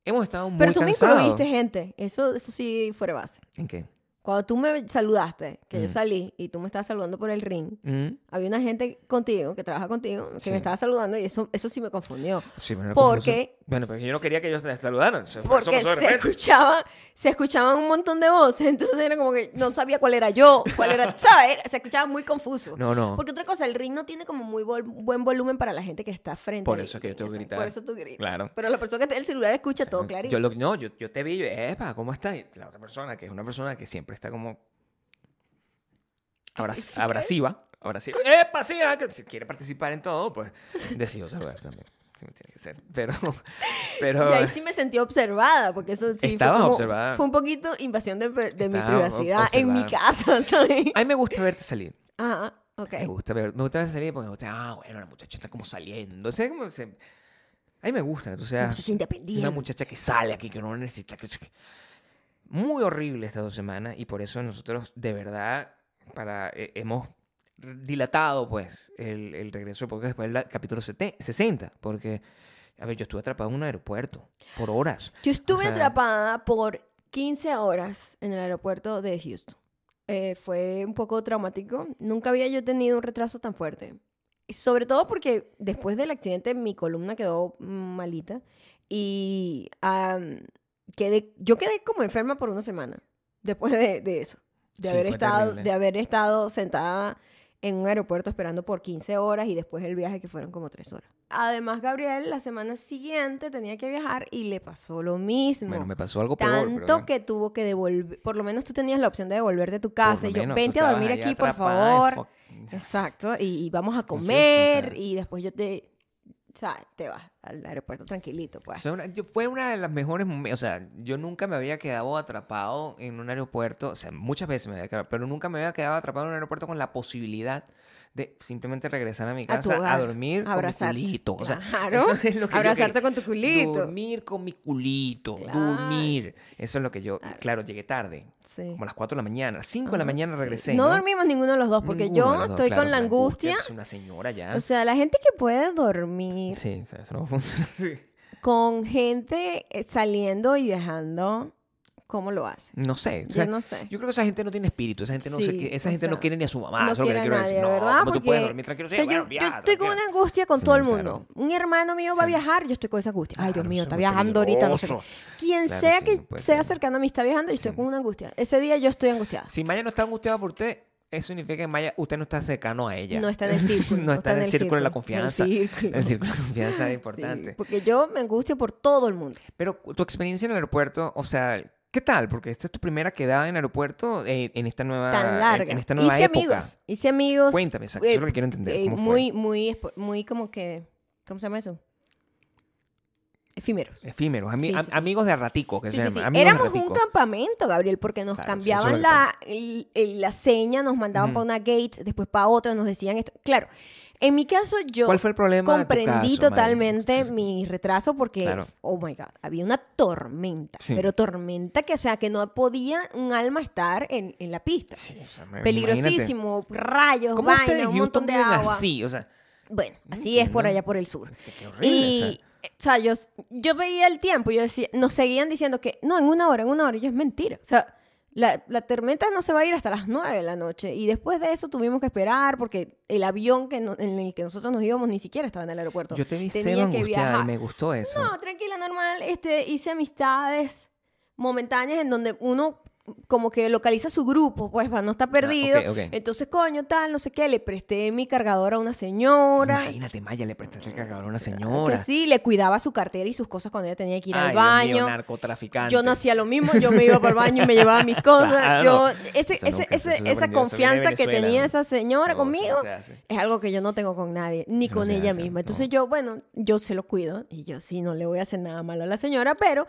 hemos estado muy Pero tú me cansados. incluiste gente. Eso, eso sí fuera base. ¿En qué? Cuando tú me saludaste, que yo Mm. salí y tú me estabas saludando por el ring, Mm, había una gente contigo que trabaja contigo que Sí. me estaba saludando y eso, eso sí me confundió. sí, bueno, Porque- Bueno, pero yo no quería que ellos te saludaran. Porque se escuchaba, se escuchaban un montón de voces, entonces era como que no sabía cuál era yo, cuál era, ¿sabes? Se escuchaba muy confuso. No, no. Porque otra cosa, el ring no tiene como muy vol- buen volumen para la gente que está frente. Por eso es que yo tengo que gritar. Por eso tú gritas. Claro. Pero la persona que está en el celular escucha todo clarito. Yo lo- no, yo, yo te vi, yo, epa, ¿cómo estás? Y la otra persona, que es una persona que siempre está como abrasiva, abrasiva. ¡Epa, sí! ah, que si quiere participar en todo, pues decidió saludar también. Sí, tiene que ser. Pero, pero Y ahí sí me sentí observada, porque eso sí fue, como- observada. fue un poquito invasión de, de mi privacidad en mi observada. casa, ¿sabes? a mí me gusta verte salir. Ajá, ok. Me gusta ver, me gusta verte salir porque me gusta, ah, bueno, la muchacha está como saliendo. O sea, como se- a mí me gusta tú seas Muchacha independiente. una muchacha que sale aquí, que no necesita. Que... Muy horrible estas dos semanas y por eso nosotros de verdad para, eh, hemos dilatado pues el, el regreso porque después del capítulo 70, 60 porque a ver yo estuve atrapado en un aeropuerto por horas Yo estuve sea- atrapada por 15 horas en el aeropuerto de Houston. Eh, fue un poco traumático. Nunca había yo tenido un retraso tan fuerte. Sobre todo porque después del accidente mi columna quedó malita y am, quedé, yo quedé como enferma por una semana después de, de eso. De Sí, haber, estado, terrible. de haber estado sentada en un aeropuerto esperando por 15 horas y después el viaje que fueron como 3 horas. Además, Gabriel la semana siguiente tenía que viajar y le pasó lo mismo. Bueno, me pasó algo peor. pero Tanto bueno. que tuvo que devolver, por lo menos tú tenías la opción de devolverte a tu casa y yo, menos, vente a dormir aquí, por favor. Exacto, y, y vamos a comer fiesta, o sea. y después yo te, sea, te vas al aeropuerto tranquilito, pues. O una- fue una de las mejores O sea, yo nunca me había quedado atrapado en un aeropuerto. O sea, muchas veces me había quedado, pero nunca me había quedado atrapado en un aeropuerto con la posibilidad de simplemente regresar a mi A casa a, hogar, dormir abrazarte. con mi culito. O sea, Claro, eso es lo que abrazarte con tu culito. Dormir con mi culito. Claro. Dormir. Eso es lo que yo. Claro. Claro, llegué tarde. Sí. Como a las 4 de la mañana. A las 5 de la Ajá, mañana sí. regresé. No, ¿no? dormimos ninguno de los dos porque Ninguno yo dos, estoy claro, con la angustia. Es una señora ya. O sea, la gente que puede dormir sí, eso no funciona. Sí. con gente eh, saliendo y viajando, ¿cómo lo hace? No sé. o Yo no sé. Yo creo que esa gente no tiene espíritu, esa gente no, Sí, esa gente no quiere ni a su mamá, no eso lo que quiere le quiero nadie, decir. No, ¿verdad? ¿cómo tú puedes dormir tranquilo? o Sí, sea, bueno, yo, yo estoy con una angustia con Sí, todo el claro. mundo. Un hermano mío va a viajar, yo estoy con esa angustia. Ay, Dios mío, está viajando ahorita, no sé. Quien Claro, sea que no sea cercano a mí está viajando y estoy con una angustia. Ese día yo estoy angustiada. Si Maya no está angustiada por usted, eso significa que Maya, usted no está cercano a ella. No está en el círculo. no está en el círculo de la en el confianza. círculo. El círculo de confianza es Sí, importante. porque yo me angustio por todo el mundo. Pero tu experiencia en el aeropuerto, o sea, ¿qué tal? Porque esta es tu primera quedada en aeropuerto eh, en esta nueva, Tan larga. En, esta nueva hice época. amigos. Hice amigos. Cuéntame, exacto, eso es lo que quiero entender, eh, ¿cómo fue? muy, muy, muy como que. ¿Cómo se llama eso? Efímeros. Efímeros, ami- Sí, sí, am- sí. amigos de ratico, que se llama. de Éramos un campamento, Gabriel, porque nos Claro, cambiaban la, el- la seña, nos mandaban Ujú. para una gate, después para otra, nos decían esto. Claro, en mi caso yo ¿Cuál fue el problema de tu comprendí caso, totalmente mi retraso porque, Claro. oh my God, había una tormenta, Sí. pero tormenta que, o sea, que no podía un alma estar en, en la pista. Sí, o sea, me- imagínate. Peligrosísimo, rayos, ¿Cómo vaina, ustedes un montón de agua. así? O sea, Bueno, No así es por allá por el sur. sí, qué horrible. o sea. Y, o sea, yo, yo veía el tiempo y yo decía, nos seguían diciendo que, no, en una hora, en una hora, y yo, es mentira. O sea, la, la tormenta no se va a ir hasta las 9 de la noche. Y después de eso tuvimos que esperar porque el avión que no- en el que nosotros nos íbamos ni siquiera estaba en el aeropuerto. Yo te vi Tenía que y me gustó eso. No, tranquila, normal. Este, hice amistades momentáneas en donde uno como que localiza su grupo, pues, para no estar perdido. Ah, ok, ok. Entonces, coño, tal, no sé qué, le presté mi cargador a una señora. Imagínate, Maya, le prestaste el cargador a una Que señora. sí, le cuidaba su cartera y sus cosas cuando ella tenía que ir Ay, al Dios baño. mío, narcotraficante. yo no hacía lo mismo, yo me iba para el baño y me llevaba mis cosas. Claro, yo, no. ese, Eso ese- nunca- ese- eso se esa confianza que tenía esa señora No, conmigo es algo que yo no tengo con nadie, ni Eso con ella hace, misma. Entonces yo, bueno, yo se lo cuido y yo sí no le voy a hacer nada malo a la señora, pero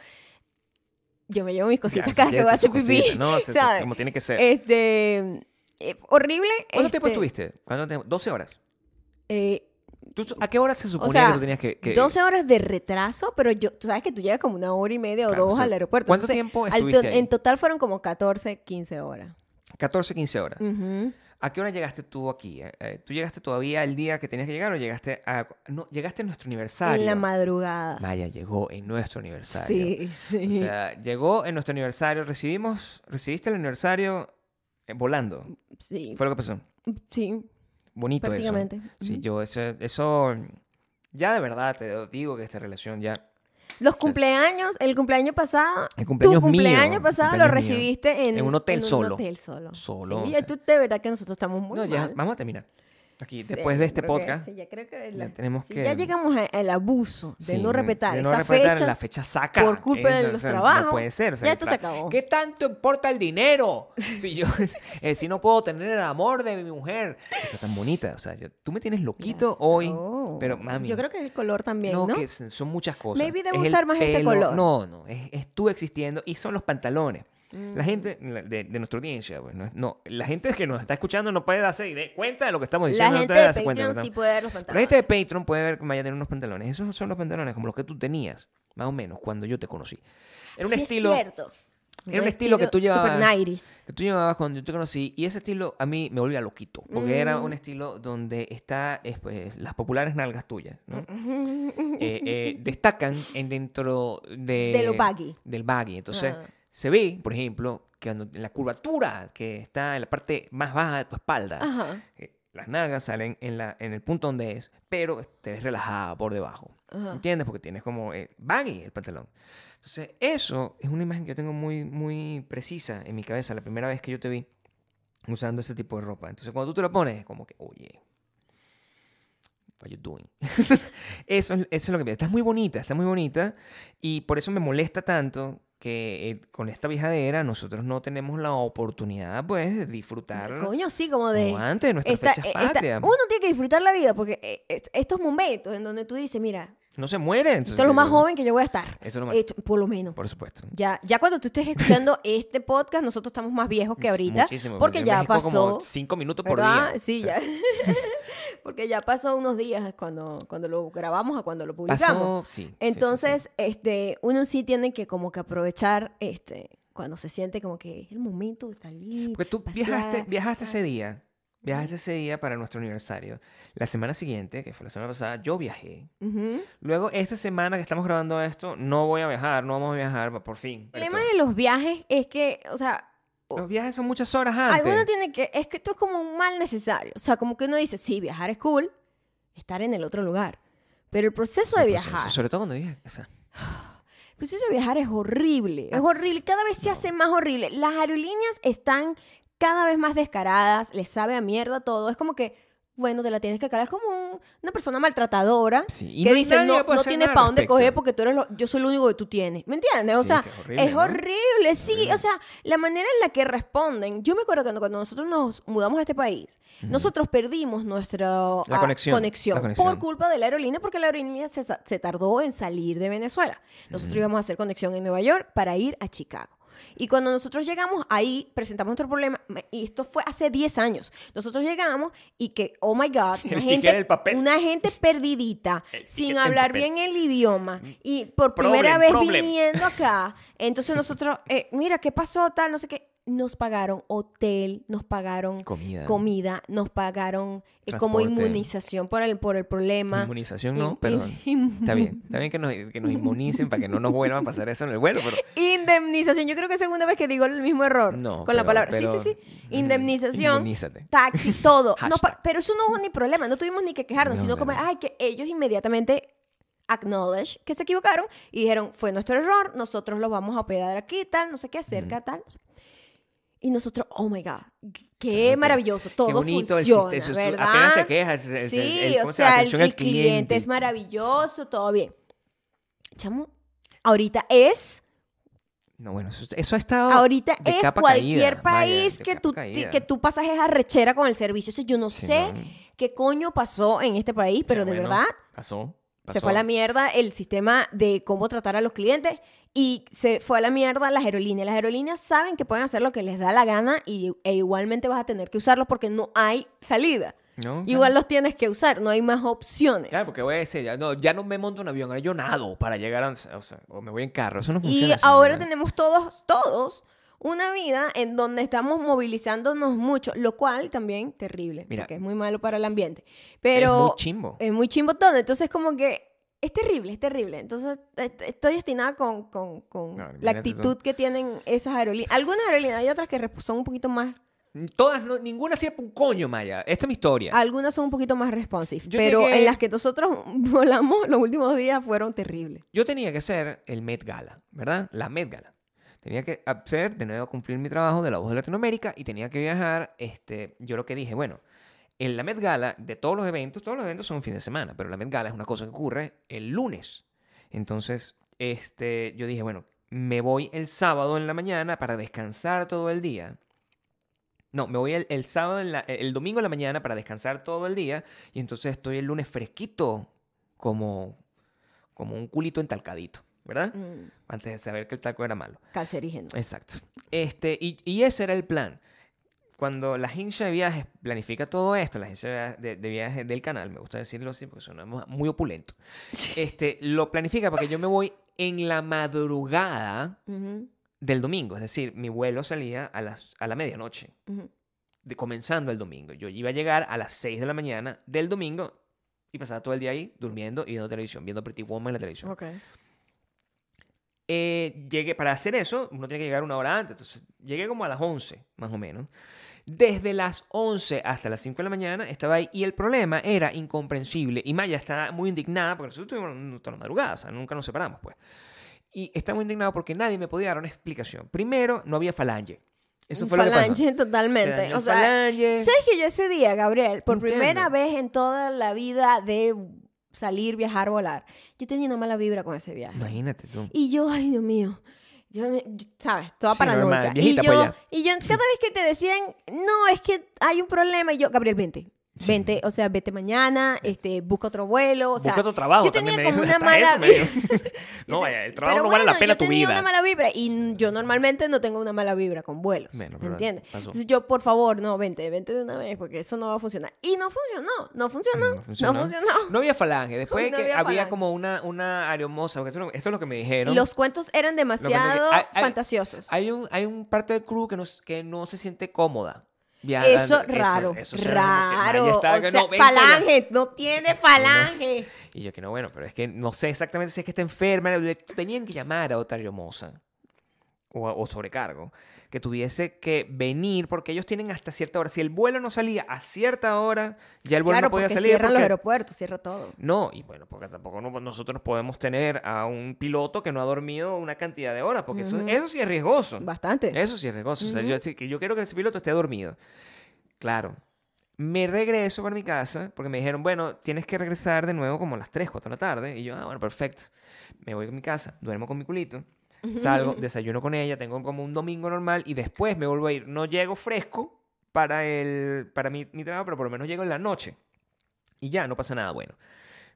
yo me llevo mis cositas cada que voy a hacer pipí. No, se- ¿sabes? como tiene que ser. Este, eh, horrible. ¿Cuánto tiempo este, estuviste? ¿Cuánto tiempo? 12 horas. eh, ¿Tú- ¿A qué hora se o suponía sea, que tú tenías que...? que- 12 horas de retraso, pero yo, tú sabes que tú llegas como una hora y media o Claro, dos o sea, al aeropuerto. ¿cuánto Entonces, tiempo al estuviste to- ahí? En total fueron como 14, 15 horas. 14, 15 horas. Ujú. ¿A qué hora llegaste tú aquí? Eh, eh, ¿Tú llegaste todavía el día que tenías que llegar o llegaste a... No, llegaste a nuestro aniversario? En la madrugada. Maya llegó en nuestro aniversario. Sí, sí. O sea, llegó en nuestro aniversario, recibimos, recibiste el aniversario eh, volando. sí, Fue lo que pasó. sí, Bonito eso. prácticamente. Sí, Ujú. yo eso, eso, ya de verdad te digo que esta relación ya... Los cumpleaños, el cumpleaños pasado, El cumpleaños tu cumpleaños mío, pasado lo cumpleaños mío. recibiste en, En un hotel solo. hotel solo. Solo, Sí, o sea. tú de verdad que nosotros estamos muy no, ya, mal. vamos a terminar. Aquí, Sí, después de este creo que- podcast, sí, ya creo que la- tenemos sí, que... ya llegamos al abuso de no respetar de no respetar fechas. la fecha saca. por culpa de Eso, los o sea, trabajos. No puede ser. o sea, Ya esto se acabó. ¿Qué tanto importa el dinero? Si yo, eh, si no puedo tener el amor de mi mujer. Está tan bonita. O sea, yo- tú me tienes loquito hoy. Oh. Pero, mami. Yo creo que el color también, ¿no? no, que son muchas cosas. Maybe debo Es usar más este pelo. color. No, no, es, es tú existiendo y son los pantalones. Mm. La gente la- de, de nuestra audiencia, pues, no, no, la gente que nos está escuchando no puede darse cuenta de lo que estamos La diciendo. no gente puede de cuenta Patreon que sí puede ver los Pero la pantalones. gente de Patreon puede ver que Maya tiene unos pantalones. Esos son los pantalones como los que tú tenías, más o menos, cuando yo te conocí. Era un Sí, estilo Es cierto. era un estilo que tú llevabas- Super 90s. que tú llevabas cuando yo te conocí y ese estilo a mí me volvía loquito, porque era Mm. un estilo donde está es, pues, las populares nalgas tuyas, ¿no? Eh, eh, destacan en dentro de, De lo baggy. del baggy. Entonces, Ah. Se ve, por ejemplo, que en la curvatura que está en la parte más baja de tu espalda, Ajá. eh, las nalgas salen en, la, en el punto donde es, pero te ves relajada por debajo. Ajá. ¿Entiendes? Porque tienes como eh, baggy el pantalón. Entonces, eso es una imagen que yo tengo muy, muy precisa en mi cabeza. La primera vez que yo te vi, usando ese tipo de ropa. Entonces, cuando tú te lo pones, es como que, oye, what you doing? eso, es, eso es lo que pienso. Estás muy bonita, está muy bonita. Y por eso me molesta tanto que eh, con esta viajadera nosotros no tenemos la oportunidad, pues, de disfrutar Coño, sí, como de... como antes de nuestras esta- fechas eh, esta- patrias. uno tiene que disfrutar la vida porque eh, es- estos momentos en donde tú dices, mira, No se muere. Entonces, esto es lo más joven que yo voy a estar. Eso es lo más- Esto- por lo menos. Por supuesto. Ya, ya cuando tú estés escuchando este podcast, nosotros estamos más viejos que ahorita. Muchísimo, porque ya México pasó. como cinco minutos por día. Sí, O sea, ya. porque ya pasó unos días cuando, cuando lo grabamos a cuando lo publicamos. Pasó, sí. sí, sí, Entonces, sí. este, uno sí tiene que como que aprovechar este cuando se siente como que es el momento de salir. Porque tú pasear. viajaste, viajaste ese día. Viajaste ese día para nuestro aniversario. La semana siguiente, que fue la semana pasada, yo viajé. Ujú. Luego, esta semana que estamos grabando esto, no voy a viajar, no vamos a viajar, por fin. El problema de los viajes es que, o sea, Los viajes son muchas horas antes. alguno tiene que, es que esto es como un mal necesario. O sea, como que uno dice, sí, viajar es cool, estar en el otro lugar. Pero el proceso de El proceso, viajar, sobre todo cuando viajas. o sea, el proceso de viajar es horrible. Ah. Es horrible. Cada vez se hace más horrible. Las aerolíneas están cada vez más descaradas. Les sabe a mierda todo. Es como que, bueno, te la tienes que calar. Es como un- una persona maltratadora Sí, y que no hay dice, nadie no, que pueda no hacer tienes nada para al dónde respecto". coger porque tú eres lo- yo soy lo único que tú tienes. ¿Me entiendes? O Sí, sea, sí, es horrible, es ¿no? horrible. Sí, o sea, la manera en la que responden. Yo me acuerdo cuando, cuando nosotros nos mudamos a este país, nosotros perdimos nuestra La ah, conexión, la conexión. por culpa de la aerolínea porque la aerolínea se, sa- se tardó en salir de Venezuela. Nosotros íbamos a hacer conexión en Nueva York para ir a Chicago. Y cuando nosotros llegamos ahí, presentamos nuestro problema, y esto fue hace 10 años. Nosotros llegamos y que, oh my God, una gente, del papel. una gente perdidita, sin hablar bien el idioma, y por Problem, primera vez problem. viniendo acá. Entonces nosotros, eh, mira, ¿qué pasó? Tal, no sé qué. Nos pagaron hotel, nos pagaron Comida. comida, nos pagaron eh, como inmunización por el, por el problema. Inmunización no, In- perdón. in- Está bien. Está bien que nos, que nos inmunicen para que no nos vuelvan a pasar eso en el vuelo, pero... Indemnización. Yo creo que es segunda vez que digo el mismo error No, con la palabra. pero- sí, sí, sí. Ujú. Indemnización. Inmunízate. Taxi, todo. No, pero eso no hubo ni problema. No tuvimos ni que quejarnos, No, sino no, como, ay, que ellos inmediatamente acknowledge que se equivocaron y dijeron, fue nuestro error, nosotros lo vamos a operar aquí, tal, no sé qué, acerca, tal. no sé. Y nosotros, oh my God, qué maravilloso, todo Qué bonito el funciona, es- ¿verdad? apenas te quejas, es- es- Sí, el- ¿cómo o se sea, el, el cliente. cliente. es maravilloso, todo bien. Chamo, ahorita es, No, bueno, eso, eso ha estado ahorita de es capa cualquier caída, país que tú, caída. que tú pasas esa rechera con el servicio. O sea, yo no Sí, sé no. qué coño pasó en este país, pero de bueno, verdad Pasó. se pasó. fue a la mierda el sistema de cómo tratar a los clientes y se fue a la mierda las aerolíneas. Las aerolíneas saben que pueden hacer lo que les da la gana y, e igualmente vas a tener que usarlos porque no hay salida. No, Igual claro. los tienes que usar, no hay más opciones. Claro, porque voy a decir, ya no, ya no me monto en avión, ahora yo nado para llegar a... O sea, o me voy en carro, eso no Y funciona así, ahora tenemos todos, todos una vida en donde estamos movilizándonos mucho, lo cual también terrible, Mira. porque es muy malo para el ambiente. Pero Es muy chimbo. es muy chimbo todo, entonces como que es terrible, es terrible. Entonces est- estoy obstinada con, con- con No, la actitud tú. que tienen esas aerolíneas. Algunas aerolíneas, hay otras que son un poquito más, Todas, no- ninguna sirve un coño, Maya. Esta es mi historia. algunas son un poquito más responsive, Yo pero llegué- en las que nosotros volamos los últimos días fueron terribles. Yo tenía que hacer el Met Gala, ¿verdad? La Met Gala. Tenía que hacer, de nuevo, cumplir mi trabajo de la voz de Latinoamérica y tenía que viajar. Este, yo lo que dije, bueno, en la Met Gala, de todos los eventos, todos los eventos son un fin de semana, pero la Met Gala es una cosa que ocurre el lunes. Entonces, este, yo dije, bueno, me voy el sábado en la mañana para descansar todo el día. No, me voy el, el sábado, en la- el domingo en la mañana para descansar todo el día y entonces estoy el lunes fresquito como, como un culito entalcadito, ¿verdad? Mm, Antes de saber que el taco era malo. cancerígeno. Exacto. Este, y, y ese era el plan. Cuando la agencia de viajes planifica todo esto, la agencia de de, viajes del canal, me gusta decirlo así porque sonamos muy opulento, este, lo planifica porque yo me voy en la madrugada Ujú, del domingo. Es decir, mi vuelo salía a, las, a la medianoche, ujú. de, comenzando el domingo. Yo iba a llegar a las 6 de la mañana del domingo y pasaba todo el día ahí durmiendo y viendo televisión, viendo Pretty Woman en la televisión. Ok. Eh, llegué, para hacer eso, uno tiene que llegar una hora antes. Entonces, llegué como a las 11, más o menos. Desde las 11 hasta las 5 de la mañana estaba ahí. Y el problema era incomprensible. Y Maya está muy indignada porque nosotros estuvimos toda la madrugada. O sea, nunca nos separamos, pues. Y está muy indignado porque nadie me podía dar una explicación. Primero, no había falange. Eso fue lo que pasó. falange Se totalmente. O sea, falange. ¿sabes que yo ese día, Gabriel, por Entiendo. primera vez en toda la vida de salir, viajar, volar, yo tenía una mala vibra con ese viaje. Imagínate tú. Y yo, ay, Dios mío. Yo, me- yo- ¿sabes? Toda Sí, paranoica. normal, y, yo, pa' allá. y yo, cada vez que te decían, no, es que hay un problema, y yo, Gabriel, vente. Vente, o sea, vete mañana, este, busca otro vuelo, o sea, Busca otro trabajo yo tenía como una mala vibra. no, vaya, el trabajo Pero no vale la pena yo tu tenía vida. una mala vibra y yo normalmente no tengo una mala vibra con vuelos, Bueno, ¿me entiendes? pasó. Entonces yo, por favor, no, vente, vente de una vez porque eso no va a funcionar. Y no funcionó, no funcionó, No no funcionó. No había falange. Después No que había como una, una aeromoza. Porque esto, es lo- esto es lo que me dijeron. Los cuentos eran demasiado hay- hay- fantasiosos. Hay un, hay un parte del crew que no, que no se siente cómoda. Eso raro, eso raro. está- o que sea, no, falange, no tiene falange. Y yo que no, bueno, pero es que no sé exactamente si es que está enferma. le- Tenían que llamar a otra aeromoza o, o sobrecargo que tuviese que venir porque ellos tienen hasta cierta hora. Si el vuelo no salía a cierta hora, ya el vuelo Claro, no podía porque salir. cierran los porque- aeropuertos, cierra todo. No, y bueno, porque tampoco no- nosotros podemos tener a un piloto que no ha dormido una cantidad de horas, porque eso, eso sí es riesgoso. Bastante. Eso sí es riesgoso. O sea, yo, que yo quiero que ese piloto esté dormido. Claro. Me regreso para mi casa porque me dijeron, bueno, tienes que regresar de nuevo como a las 3, 4 de la tarde. Y yo, ah, bueno, perfecto. Me voy a mi casa, duermo con mi culito, salgo, desayuno con ella, tengo como un domingo normal y después me vuelvo a ir. No llego fresco para, el, para mi, mi trabajo, pero por lo menos llego en la noche. Y ya, no pasa nada bueno.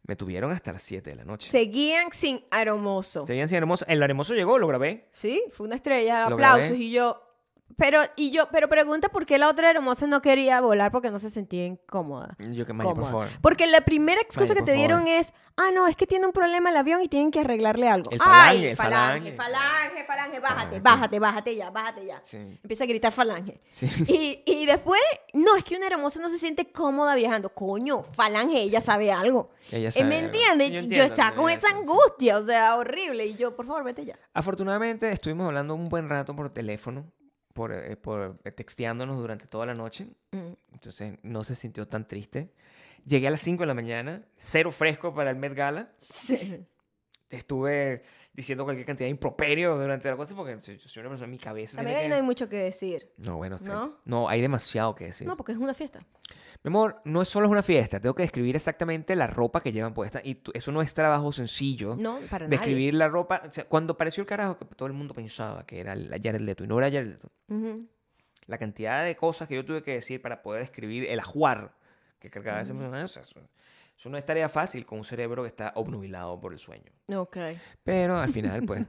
Me tuvieron hasta las 7 de la noche. Seguían sin aeromoso. Seguían sin hermoso. El hermoso llegó, lo grabé. Sí, fue una estrella, Lo aplausos grabé. y yo pero y yo pero pregunta por qué la otra hermosa no quería volar porque no se sentía incómoda. Yo que Maya, por favor. Porque la primera excusa Maya, que te dieron favor. es, ah, no, es que tiene un problema el avión y tienen que arreglarle algo. El falange, Ay, falange, falange. falange, falange, bájate, sí. bájate, bájate ya, bájate ya. Sí. Empieza a gritar falange. Sí. Y, y después, no, es que una hermosa no se siente cómoda viajando. Coño, falange, ella sabe algo. Ella Eh, sabe ¿Me entiendes? Yo Yo, estaba con esa angustia, o sea, horrible. Y yo, por favor, vete ya. Afortunadamente estuvimos hablando un buen rato por teléfono, por, eh, por eh, texteándonos durante toda la noche. Mm. Entonces no se sintió tan triste. Llegué a las 5 de la mañana, cero fresco para el Met Gala. Sí. Estuve diciendo cualquier cantidad de improperio durante la cosa porque yo soy una persona en mi cabeza. También ahí no hay mucho que decir. No, bueno, ¿No? no, hay demasiado que decir. No, porque es una fiesta. Mi amor, no es solo es una fiesta, tengo que describir exactamente la ropa que llevan puesta y eso no es trabajo sencillo. No, para nadie. Describir la ropa, o sea, cuando apareció el carajo, que todo el mundo pensaba que era la Jared Leto y no era Jared Leto. Ujú. La cantidad de cosas que yo tuve que decir para poder describir el ajuar que cargaba ese personaje, o sea, eso, no es tarea fácil con un cerebro que está obnubilado por el sueño. Ok. Pero al final, pues,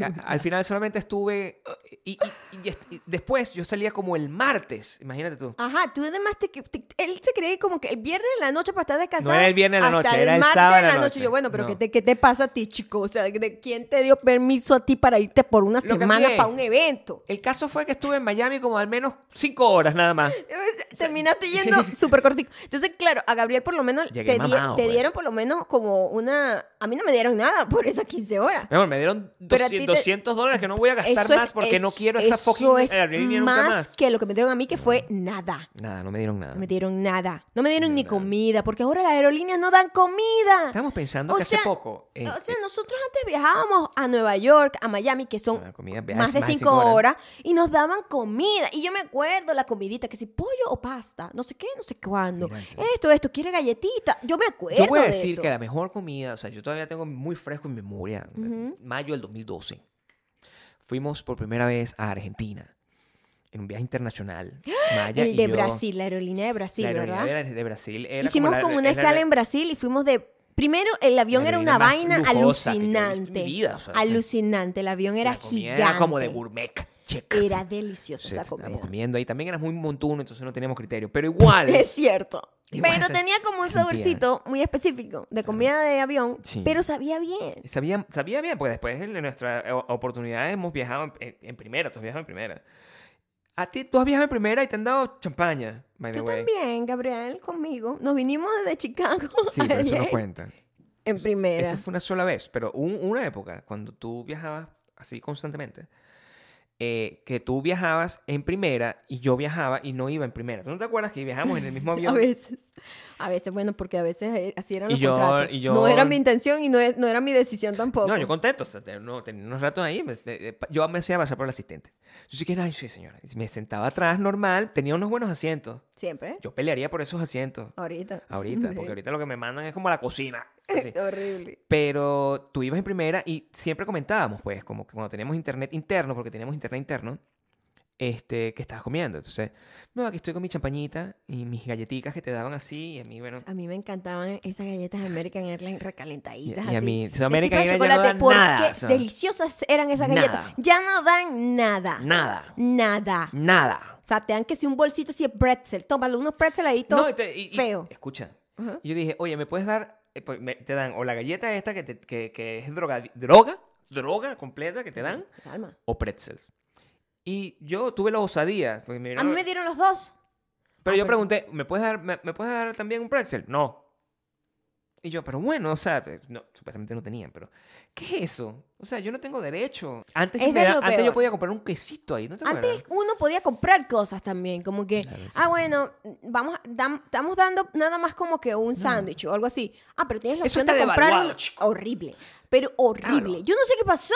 a- al final solamente estuve, y, y- y est- y después yo salía como el martes, imagínate tú. Ajá, tú además te, te- él se cree como que el viernes en la noche para estar descansado. No era el viernes en la noche, era el martes sábado en la la noche. noche. Yo, bueno, pero No. ¿qué, te, ¿qué te pasa a ti, chico? O sea, ¿de quién te dio permiso a ti para irte por una Lo semana para un evento? El caso fue que estuve en Miami como al menos cinco horas nada más. Terminaste yendo súper cortico. Entonces, claro, a Gabriel por lo menos Llegué te dieron por lo menos como una... A mí no me dieron nada por esas 15 horas. Mi amor, me dieron Pero a ti 200, te- 200 dólares que no voy a gastar es- más porque no quiero esa fucking es aerolínea más, nunca más. que lo que me dieron a mí, que fue nada. Nada, no me dieron nada. No me dieron nada. No me dieron ni nada. comida, porque ahora las aerolíneas no dan comida. Estamos pensando O que sea, hace poco. eh, o sea, nosotros antes viajábamos a Nueva York, a Miami, que son comida, más de más de cinco cinco horas. horas. y nos daban comida. Y yo me acuerdo la comidita, que si pollo o pasta, no sé qué, no sé cuándo. Mira, Esto, esto, quiere galletita. Yo me acuerdo yo voy a de decir eso. que la mejor comida, o sea, yo todavía tengo muy fresco en memoria, mayo del 2012. Fuimos por primera vez a Argentina en un viaje internacional. Maya El y de yo- Brasil, la aerolínea de Brasil, la aerolínea ¿verdad? de, de Brasil. era Hicimos la- como una era la- escala en Brasil y fuimos de... Primero, el avión era una vaina yo alucinante. vida, o sea, alucinante. El avión era gigante. Era como de gourmet. Era deliciosa Sí, esa estábamos comida. comiendo ahí. También eras muy montuno, entonces no teníamos criterio. Pero igual. Es cierto. Igual pero tenía como un sentía. saborcito muy específico de comida de avión, Sí. pero sabía bien. Sabía, sabía bien, porque después de nuestra eh, oportunidad hemos viajado en, en- en primera, tú has viajado en primera. A ti, tú has viajado en primera y te han dado champaña, by the Tú way. también, Gabriel, conmigo. Nos vinimos desde Chicago Sí, pero eso no cuenta. en primera. Eso fue una sola vez, pero hubo una época cuando tú viajabas así constantemente. Eh, que tú viajabas en primera y yo viajaba y no iba en primera. ¿Tú no te acuerdas que viajamos en el mismo A avión? veces. A veces, bueno, porque a veces eh, así eran Y los yo- contratos. y yo- No era mi intención y no, e- no era mi decisión tampoco. No, yo contento. O sea, te- no, tenía unos ratos ahí. me- me- eh, yo me hacía pasar por el asistente. Yo sí que, ay, sí, señora. Me sentaba atrás normal, tenía unos buenos asientos. Siempre. Yo pelearía por esos asientos. Ahorita. Ahorita, porque ahorita lo que me mandan es como a la cocina. Así. Horrible. Pero tú ibas en primera y siempre comentábamos, pues, como que cuando teníamos internet interno, porque teníamos internet interno, este, que estabas comiendo. Entonces, no, aquí estoy con mi champañita y mis galletitas que te daban así, y a mí, bueno, A mí me encantaban esas galletas American Airlines recalentaditas. Y- y a así, mí, de American Airlines ya no dan porque nada, sea. deliciosas eran esas Nada. galletas. Ya no dan nada. nada, Nada. nada. O sea, te dan que si un bolsito así de pretzel. Tómalo, unos pretzel ahí todos No, y te- y- y- feo. escucha, Ajá. yo dije, oye, ¿me puedes dar? Eh, pues, te dan o la galleta esta que, te- que, que es droga, droga, droga completa que te dan, Calma. o pretzels. Y yo tuve la osadía. porque me A mí me dieron los dos. Pero Ah, yo perdón. pregunté, ¿me puedes, dar, me, me puedes dar también un pretzel? No. Y yo, pero bueno, o sea, te- no, supuestamente no tenían, pero ¿qué es eso? O sea, yo no tengo derecho. Antes, me da- antes yo podía comprar un quesito ahí, ¿no te Antes acuerdas? uno podía comprar cosas también, como que, Claro, sí. ah, bueno, vamos, dam- estamos dando nada más como que un sándwich o algo así. Ah, pero tienes la opción de comprar un- horrible, pero horrible. Claro. Yo no sé qué pasó.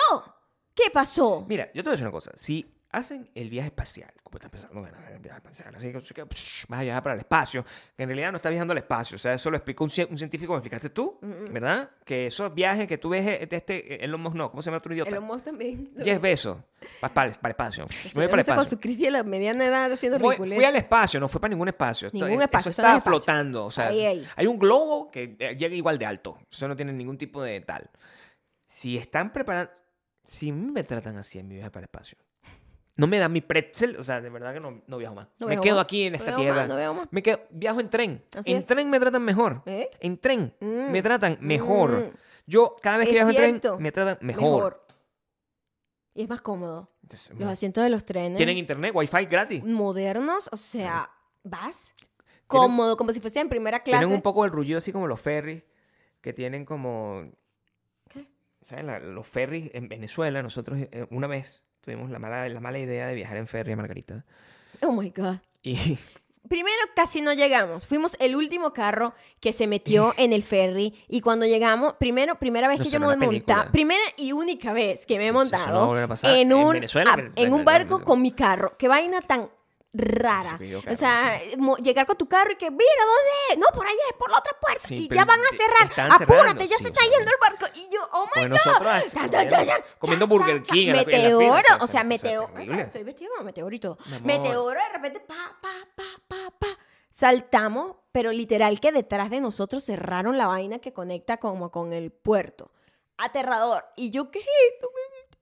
¿Qué pasó? Mira, yo te voy a decir una cosa. Si hacen el viaje espacial, como estás pensando, bueno, el viaje espacial, así que vas a viajar para el espacio, que en realidad no estás viajando al espacio, o sea, eso lo explicó un, un científico, me explicaste tú, ¿verdad? Que esos viajes que tú ves de este, Elon Musk, no, ¿cómo se llama otro idiota? El Musk también. Jeff Bezos, para, para, el espacio. Voy para el sé, con espacio. su crisis de la mediana edad haciendo ridiculez. fui al espacio, no fue para ningún espacio. Ningún eh, espacio, Eso eso no es estaba espacio. flotando. O sea, Ahí, ahí. hay un globo que eh, llega igual de alto. Eso no tiene ningún tipo de tal. Si están preparando. Si me tratan así en mi viaje para el espacio, no me dan mi pretzel, o sea, de verdad que no, no viajo más. No me viajo quedo más. aquí en No esta viajo tierra. más, no viajo más. Me quedo, viajo en tren. Así en es. tren me tratan mejor. ¿Eh? En tren Mm. me tratan mejor. Mm. Yo, cada vez que Es viajo en tren, me tratan mejor. Y es más cómodo. Entonces, Los asientos de los trenes. Tienen internet, wifi gratis. modernos, o sea, vas cómodo, como si fuese en primera clase. Tienen un poco el rullido así como los ferries, que tienen como... ¿Qué? ¿Saben? La- los ferries en Venezuela, nosotros eh, una vez tuvimos la mala, la mala idea de viajar en ferry a Margarita. Oh my God. Y Primero casi no llegamos. Fuimos el último carro que se metió en el ferry. Y cuando llegamos, primero, primera vez No, que yo no me montado, primera y única vez que me he no a montado a pasar en en un, Venezuela, ah, pero- en un no, barco no. con mi carro. Qué vaina tan rara. Sí, O sea, mo- llegar con tu carro y que, mira, ¿dónde? es? No, por allá, es por la otra puerta. Sí, y ya van a cerrar. Apúrate, ya se está yendo el barco. Y yo, oh my God. comiendo- Burger King Meteoro, o sea, meteoro. Estoy vestido como meteorito. Amor. Meteoro, de repente, pa, pa, pa, pa, pa. Saltamos, pero literal que detrás de nosotros cerraron la vaina que conecta como con el puerto. Aterrador. Y yo, ¿qué es esto?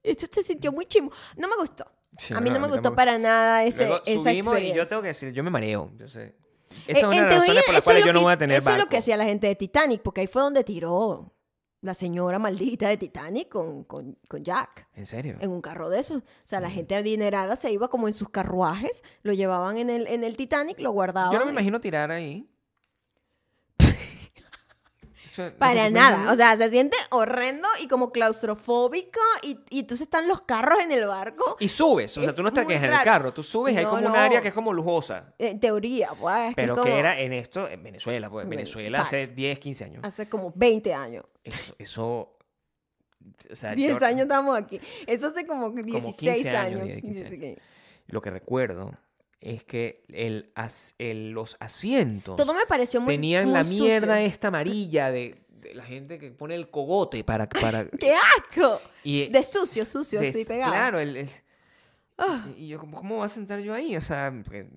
Esto se sintió muy chimo. No me gustó. Sí, a mí no, no, me gustó tampoco. para nada ese, luego esa subimos y experiencia. yo tengo que decir, yo me mareo. Yo sé. Esa Eh, es una de las razones por las eso es cuales lo yo no que voy a tener Eso es lo barco. que hacía la gente de Titanic, porque ahí fue donde tiró la señora maldita de Titanic con, con, con Jack. ¿En serio? En un carro de esos. O sea, la gente adinerada se iba como en sus carruajes, lo llevaban en el, en el Titanic, lo guardaban. Yo no me imagino tirar ahí. Para nada. O sea, se siente horrendo y como claustrofóbico. Y, y entonces están los carros en el barco. Y subes, o sea, Es tú no muy quedas en el carro, tú subes y hay No, como un no. área que es como lujosa. En teoría, pues. que Pero que como era en esto, en Venezuela, pues Bueno, Venezuela hace exacto. 10, 15 años. Hace como 20 años. Eso, eso o sea, 10 yo- años estamos aquí. Eso hace como 16 15 años. años, 10, 15 Dice que- Lo que recuerdo es que el, as- el- los asientos Todo me pareció muy tenían muy la sucio. mierda esta amarilla de, de la gente que pone el cogote para... para ¡Qué asco! Y- de sucio, sucio, de- así pegado. Claro, el, el- Ah. y yo, ¿cómo, ¿cómo voy a sentar yo ahí? O sea, porque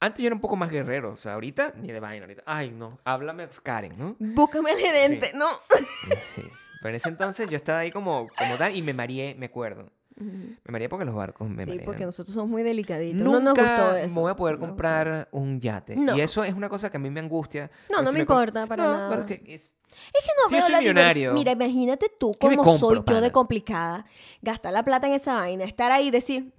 antes yo era un poco más guerrero, o sea, ahorita ni de vaina, ahorita. Ay, no, háblame Karen, ¿no? Búscame el gerente, Sí. ¿no? Sí. Pero en ese entonces yo estaba ahí como, como tal y me mareé, me acuerdo. Me mareé porque los barcos me Sí, porque nosotros somos muy delicaditos. Nunca no nos gustó eso. me voy a poder No comprar un yate. No. Y eso es una cosa que a mí me angustia. No, no me importa para nada. es que es- Es que no Si veo soy la millonario, Mira, imagínate tú ¿qué me cómo compro, soy yo de complicada. Gastar la plata en esa vaina, estar ahí y decir,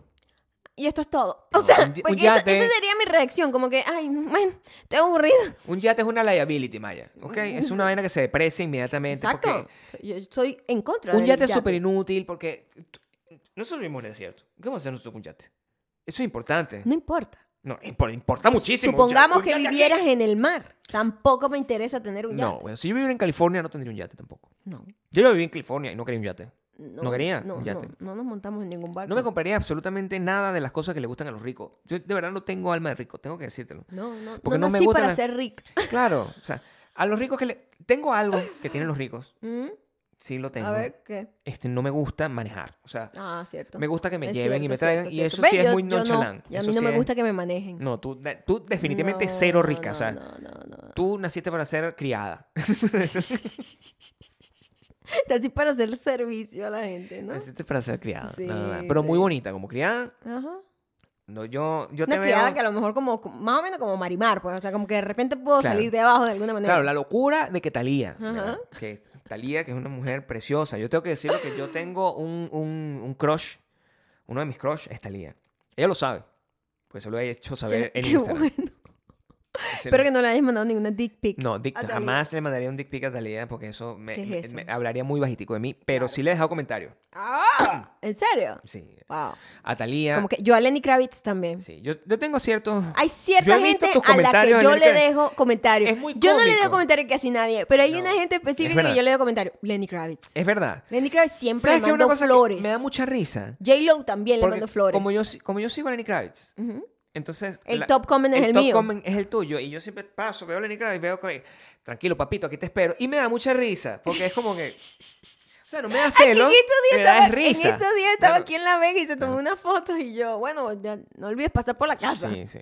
y esto es todo. O No, sea, un esa, sería mi reacción, como que, ay, bueno, estoy aburrida. Un yate es una liability, Maya. ¿Ok? Es una vaina que se deprecia inmediatamente. Exacto. porque Yo estoy en contra Un yate es súper inútil porque Nosotros vivimos en el desierto. ¿Qué vamos a hacer nosotros con un yate? Eso es importante. No importa. No, impor- importa muchísimo. Supongamos que aquí. vivieras en el mar. Tampoco me interesa tener un yate. No, bueno, si yo viviera en California no tendría un yate tampoco. No. Yo ya viví en California y no quería un yate. No quería no, un yate. No, no nos montamos en ningún barco. No me compraría absolutamente nada de las cosas que le gustan a los ricos. Yo de verdad no tengo alma de rico, tengo que decírtelo. No, no, Porque no no me nací gusta para ser rica. Claro, o sea, a los ricos que le... Tengo algo que tienen los ricos, ¿Mm? Sí lo tengo. A ver, ¿qué? Este, no me gusta manejar. O sea, Ah, cierto. me gusta que me Es lleven y me traigan. cierto, y eso sí es Yo- muy yo no. nonchalant. Y a mí no sí me es- gusta que me manejen. No, tú, tú definitivamente No, cero rica. no, o sea, no, tú naciste para ser criada. Así para hacer servicio a la gente, ¿no? Naciste para ser criada. Sí. Pero muy bonita. Como criada, Ajá. no, yo, yo Una te criada veo... que a lo mejor como, más o menos como Marimar, pues, o sea, como que de repente puedo Claro. salir de abajo de alguna manera. Claro, la locura de que Talía, Ajá. que Talía, que es una mujer preciosa. Yo tengo que decirlo que yo tengo un, un, un crush. Uno de mis crush es Talía. Ella lo sabe. Pues se lo he hecho saber Qué- en qué Instagram. bueno. Espero que no le hayas mandado ninguna dick pic. No, dick- a jamás le mandaría un dick pic a Talía porque eso me, ¿Qué es me- eso? me hablaría muy bajitico de mí. Pero sí le he dejado comentarios. ¡Ah! ¿En serio? Sí. Wow. A Talía. Como que yo a Lenny Kravitz también. Sí. Yo, yo tengo ciertos. Hay Yo cierta he visto gente tus a la que comentarios yo le dejo comentarios. Es muy yo no le dejo comentarios casi a nadie, pero hay No, una gente es específica que yo le dejo comentarios. Lenny Kravitz. Es verdad. Lenny Kravitz siempre ¿Sabes me qué? Una mandó cosa flores. me da mucha risa. J-Lo también le Porque mandó flores. Como yo, si- como yo sigo a Lenny Kravitz. Entonces... El top comment es el top mío. comment es el tuyo. Y yo siempre paso, veo a Lenny Kravitz, veo que... Tranquilo, papito, aquí te espero. Y me da mucha risa, porque es como que... O sea, no me da celo, en estos días me da estaba, risa. en estos días estaba aquí en La Vega y se tomó una foto y yo, bueno, ya no olvides pasar por la casa. Sí, sí.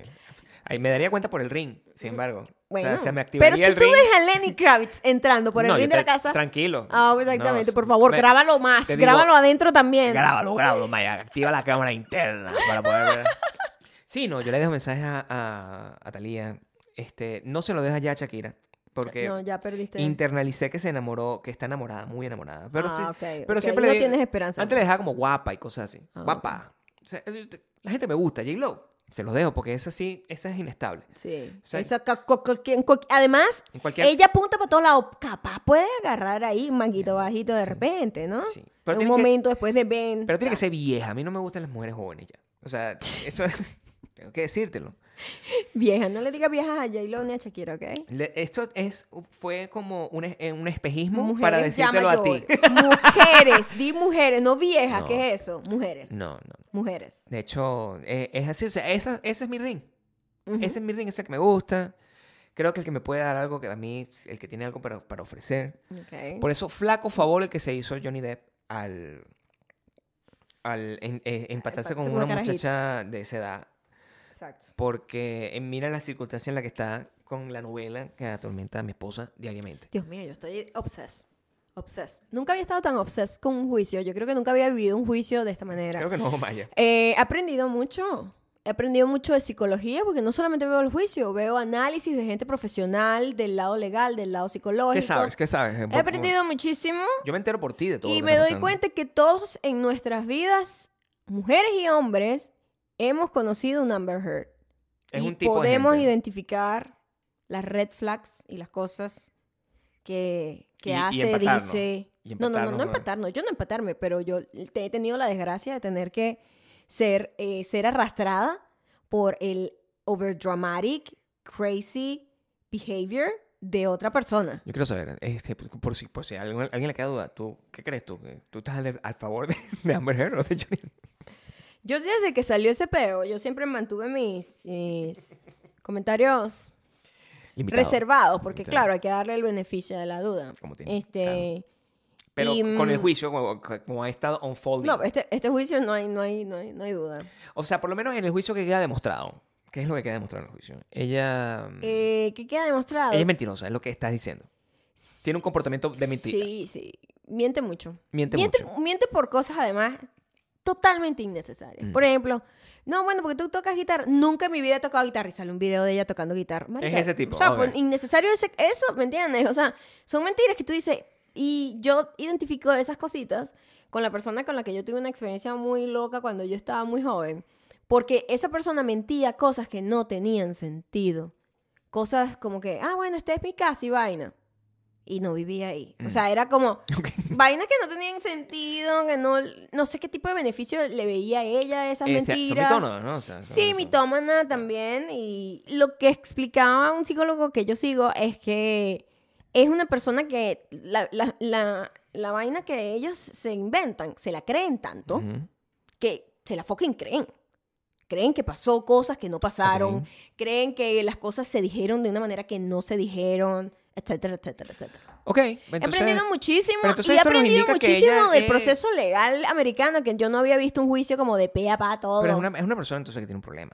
Ahí me daría cuenta por el ring, sin embargo. Bueno, o sea, se me pero si el tú ring. ves a Lenny Kravitz entrando por el No, ring de la casa. Tranquilo. Ah, exactamente. No, por favor, me- grábalo más. digo, grábalo adentro también. Grábalo, grábalo, Maya. Activa la cámara interna para poder ver. Sí, no, yo le dejo mensajes a, a, a Thalía. Este, no se lo deja ya a Shakira. Porque No, ya perdiste. internalicé que se enamoró, que está enamorada, muy enamorada. Pero, Ah, sí, pero siempre No le di- tienes esperanza. Antes le dejaba como guapa y cosas así. Ah, guapa. O sea, la gente me gusta, J-Lo. Se los dejo porque esa sí, esa es inestable. Sí. sea, Esa además, En cualquier... ella apunta para todos lados. Capaz puede agarrar ahí un manguito bajito de repente, ¿no? Sí. Pero en un que- momento después de Ben. Pero tiene que ser vieja. A mí no me gustan las mujeres jóvenes ya. O sea, eso es... Tengo que decírtelo. Vieja, no le digas viejas a J-Lo ni a Shakira, ¿ok? Le- esto es, fue como un, es- eh, un espejismo Mujeres para ya decírtelo a ti. mayor. Mujeres, di mujeres, no viejas, No. ¿qué es eso? Mujeres. No, no. Mujeres. De hecho, eh, es así. O sea, esa, ese es mi ring. Ujú. Ese es mi ring, ese que me gusta. Creo que el que me puede dar algo que a mí, el que tiene algo para, para ofrecer. Ok. Por eso, flaco favor el que se hizo Johnny Depp al, al en- eh, empatarse con con una una carajita. muchacha de esa edad. Exacto. Porque eh, mira la circunstancia en la que está con la novela que atormenta a mi esposa diariamente. Dios mío, yo estoy obsessed. Obsessed. Nunca había estado tan obsessed con un juicio. Yo creo que nunca había vivido un juicio de esta manera. Creo que no, Maya. Eh, he aprendido mucho. He aprendido mucho de psicología porque no solamente veo el juicio, veo análisis de gente profesional del lado legal, del lado psicológico. ¿Qué sabes? ¿Qué sabes? He aprendido muchísimo Yo me entero por ti de todo. y lo me está doy pasando. cuenta que todos en nuestras vidas, mujeres y hombres, hemos conocido un Amber Heard. Es y un tipo de podemos gente. identificar las red flags y las cosas que, que Y- y hace, empatarnos. dice. Y No, no, no, no empatarnos. Yo no empatarme, pero yo te- he tenido la desgracia de tener que ser, eh, ser arrastrada por el overdramatic, crazy behavior de otra persona. Yo quiero saber, este, por, si, por si alguien, alguien le queda duda, ¿tú, ¿qué crees tú? ¿Que ¿Tú estás al, al favor de, de Amber Heard o de Johnny? Yo desde que salió ese peo, yo siempre mantuve mis, mis comentarios Limitado. reservados, porque Limitado. claro, hay que darle el beneficio de la duda. Como tiene, Este, Pero y, con el mm, juicio, como, como ha estado unfolding. no, este, este juicio no hay, no hay, no hay, no hay duda. O sea, por lo menos en el juicio que queda demostrado. ¿Qué es lo que queda demostrado en el juicio? Ella... mm, Eh, ¿Qué queda demostrado? ella es mentirosa, es lo que estás diciendo. Tiene un comportamiento de mentira. Sí, sí. Miente mucho. Miente, Miente, mucho. miente por cosas además totalmente innecesarias. Mm. Por ejemplo, no, bueno, porque tú tocas guitarra. Nunca en mi vida he tocado guitarra y sale un video de ella tocando guitarra. Marica, ese tipo, O sea, ok. pues, innecesario ese- eso, ¿me entiendes? O sea, son mentiras que tú dices. Y yo identifico esas cositas con la persona con la que yo tuve una experiencia muy loca cuando yo estaba muy joven. Porque esa persona mentía cosas que no tenían sentido. Cosas como que, ah, bueno, esta es mi casa y vaina. Y no vivía ahí. Mm. O sea, era como vainas que no tenían sentido, que no, no sé qué tipo de beneficio le veía a ella esas Eh, o sea, mentiras. mitómanos, ¿no? O sea, Sí, son- mitómana también. Y lo que explicaba un psicólogo que yo sigo es que es una persona que la, la, la, la vaina que ellos se inventan, se la creen tanto que se la fucking creen. Creen que pasó cosas que no pasaron, creen que las cosas se dijeron de una manera que no se dijeron, etcétera, etcétera, etcétera. Ok, He entonces... aprendido muchísimo y he aprendido muchísimo del es- proceso legal americano, que yo no había visto un juicio como de pe a pa todo. Pero es una, es una persona entonces que tiene un problema.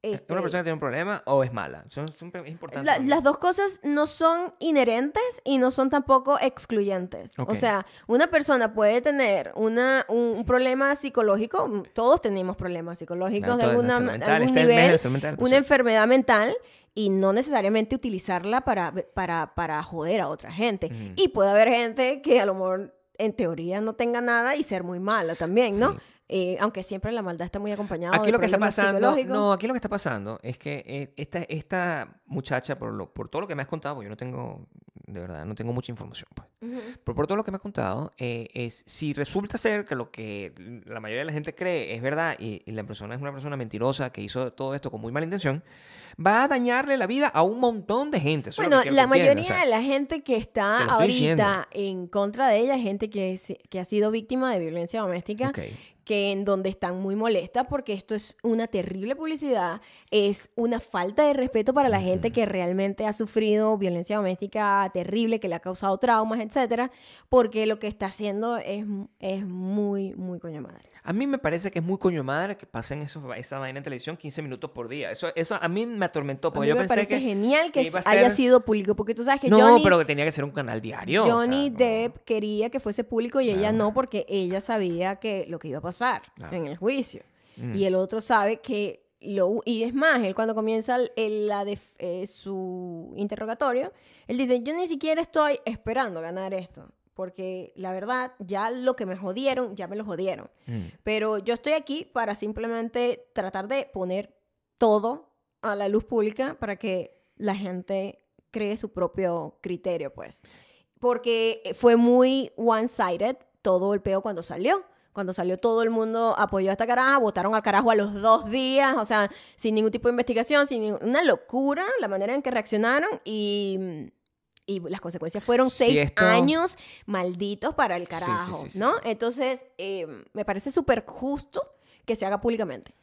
¿Es Este, una persona que tiene un problema o es mala? Son, son- es importante. La- las dos cosas no son inherentes y no son tampoco excluyentes. Ok. O sea, una persona puede tener una, un, un problema psicológico, todos tenemos problemas psicológicos Claro, de alguna, mental, algún nivel, mental, una enfermedad mental y no necesariamente utilizarla para, para, para joder a otra gente. Y puede haber gente que a lo mejor en teoría no tenga nada y ser muy mala también, ¿no? Sí. Eh, aunque siempre la maldad está muy acompañada Aquí de lo que está pasando, no, aquí lo que está pasando es que eh, esta, esta muchacha, por, lo, por todo lo que me has contado, yo no tengo, de verdad, no tengo mucha información, pues. Ujú. Pero por todo lo que me has contado, eh, es si resulta ser que lo que la mayoría de la gente cree es verdad y, y la persona es una persona mentirosa que hizo todo esto con muy mala intención, va a dañarle la vida a un montón de gente. Eso Bueno, la mayoría o sea. de la gente que está ahorita en contra de ella gente que, que ha sido víctima de violencia doméstica, Ok. Que en donde están muy molestas porque esto es una terrible publicidad, es una falta de respeto para la gente que realmente ha sufrido violencia doméstica terrible, que le ha causado traumas, etcétera, porque lo que está haciendo es, es muy, muy coño madre. A mí me parece que es muy coño de madre que pasen esos, esa vaina en televisión 15 minutos por día. Eso, eso a mí me atormentó A porque mí yo me pensé parece que genial que, a haya sido público, porque tú sabes que No, Johnny, pero que tenía que ser un canal diario. o sea, Johnny Depp quería que fuese público y ella no porque ella sabía que lo que iba a pasar en el juicio. Mm. Y el otro sabe que lo y es más, él cuando comienza el- el- la def- eh, su interrogatorio, él dice, "Yo ni siquiera estoy esperando ganar esto, porque la verdad ya lo que me jodieron, ya me lo jodieron. Mm. Pero yo estoy aquí para simplemente tratar de poner todo a la luz pública para que la gente cree su propio criterio, pues. Porque fue muy one-sided todo el peo cuando salió. Cuando salió todo el mundo apoyó a esta caraja, votaron al carajo a los dos días, o sea, sin ningún tipo de investigación, sin una locura la manera en que reaccionaron y, y las consecuencias fueron seis esto- años malditos para el sí, sí, carajo, sí, sí, ¿no? Entonces, eh, me parece súper justo que se haga públicamente.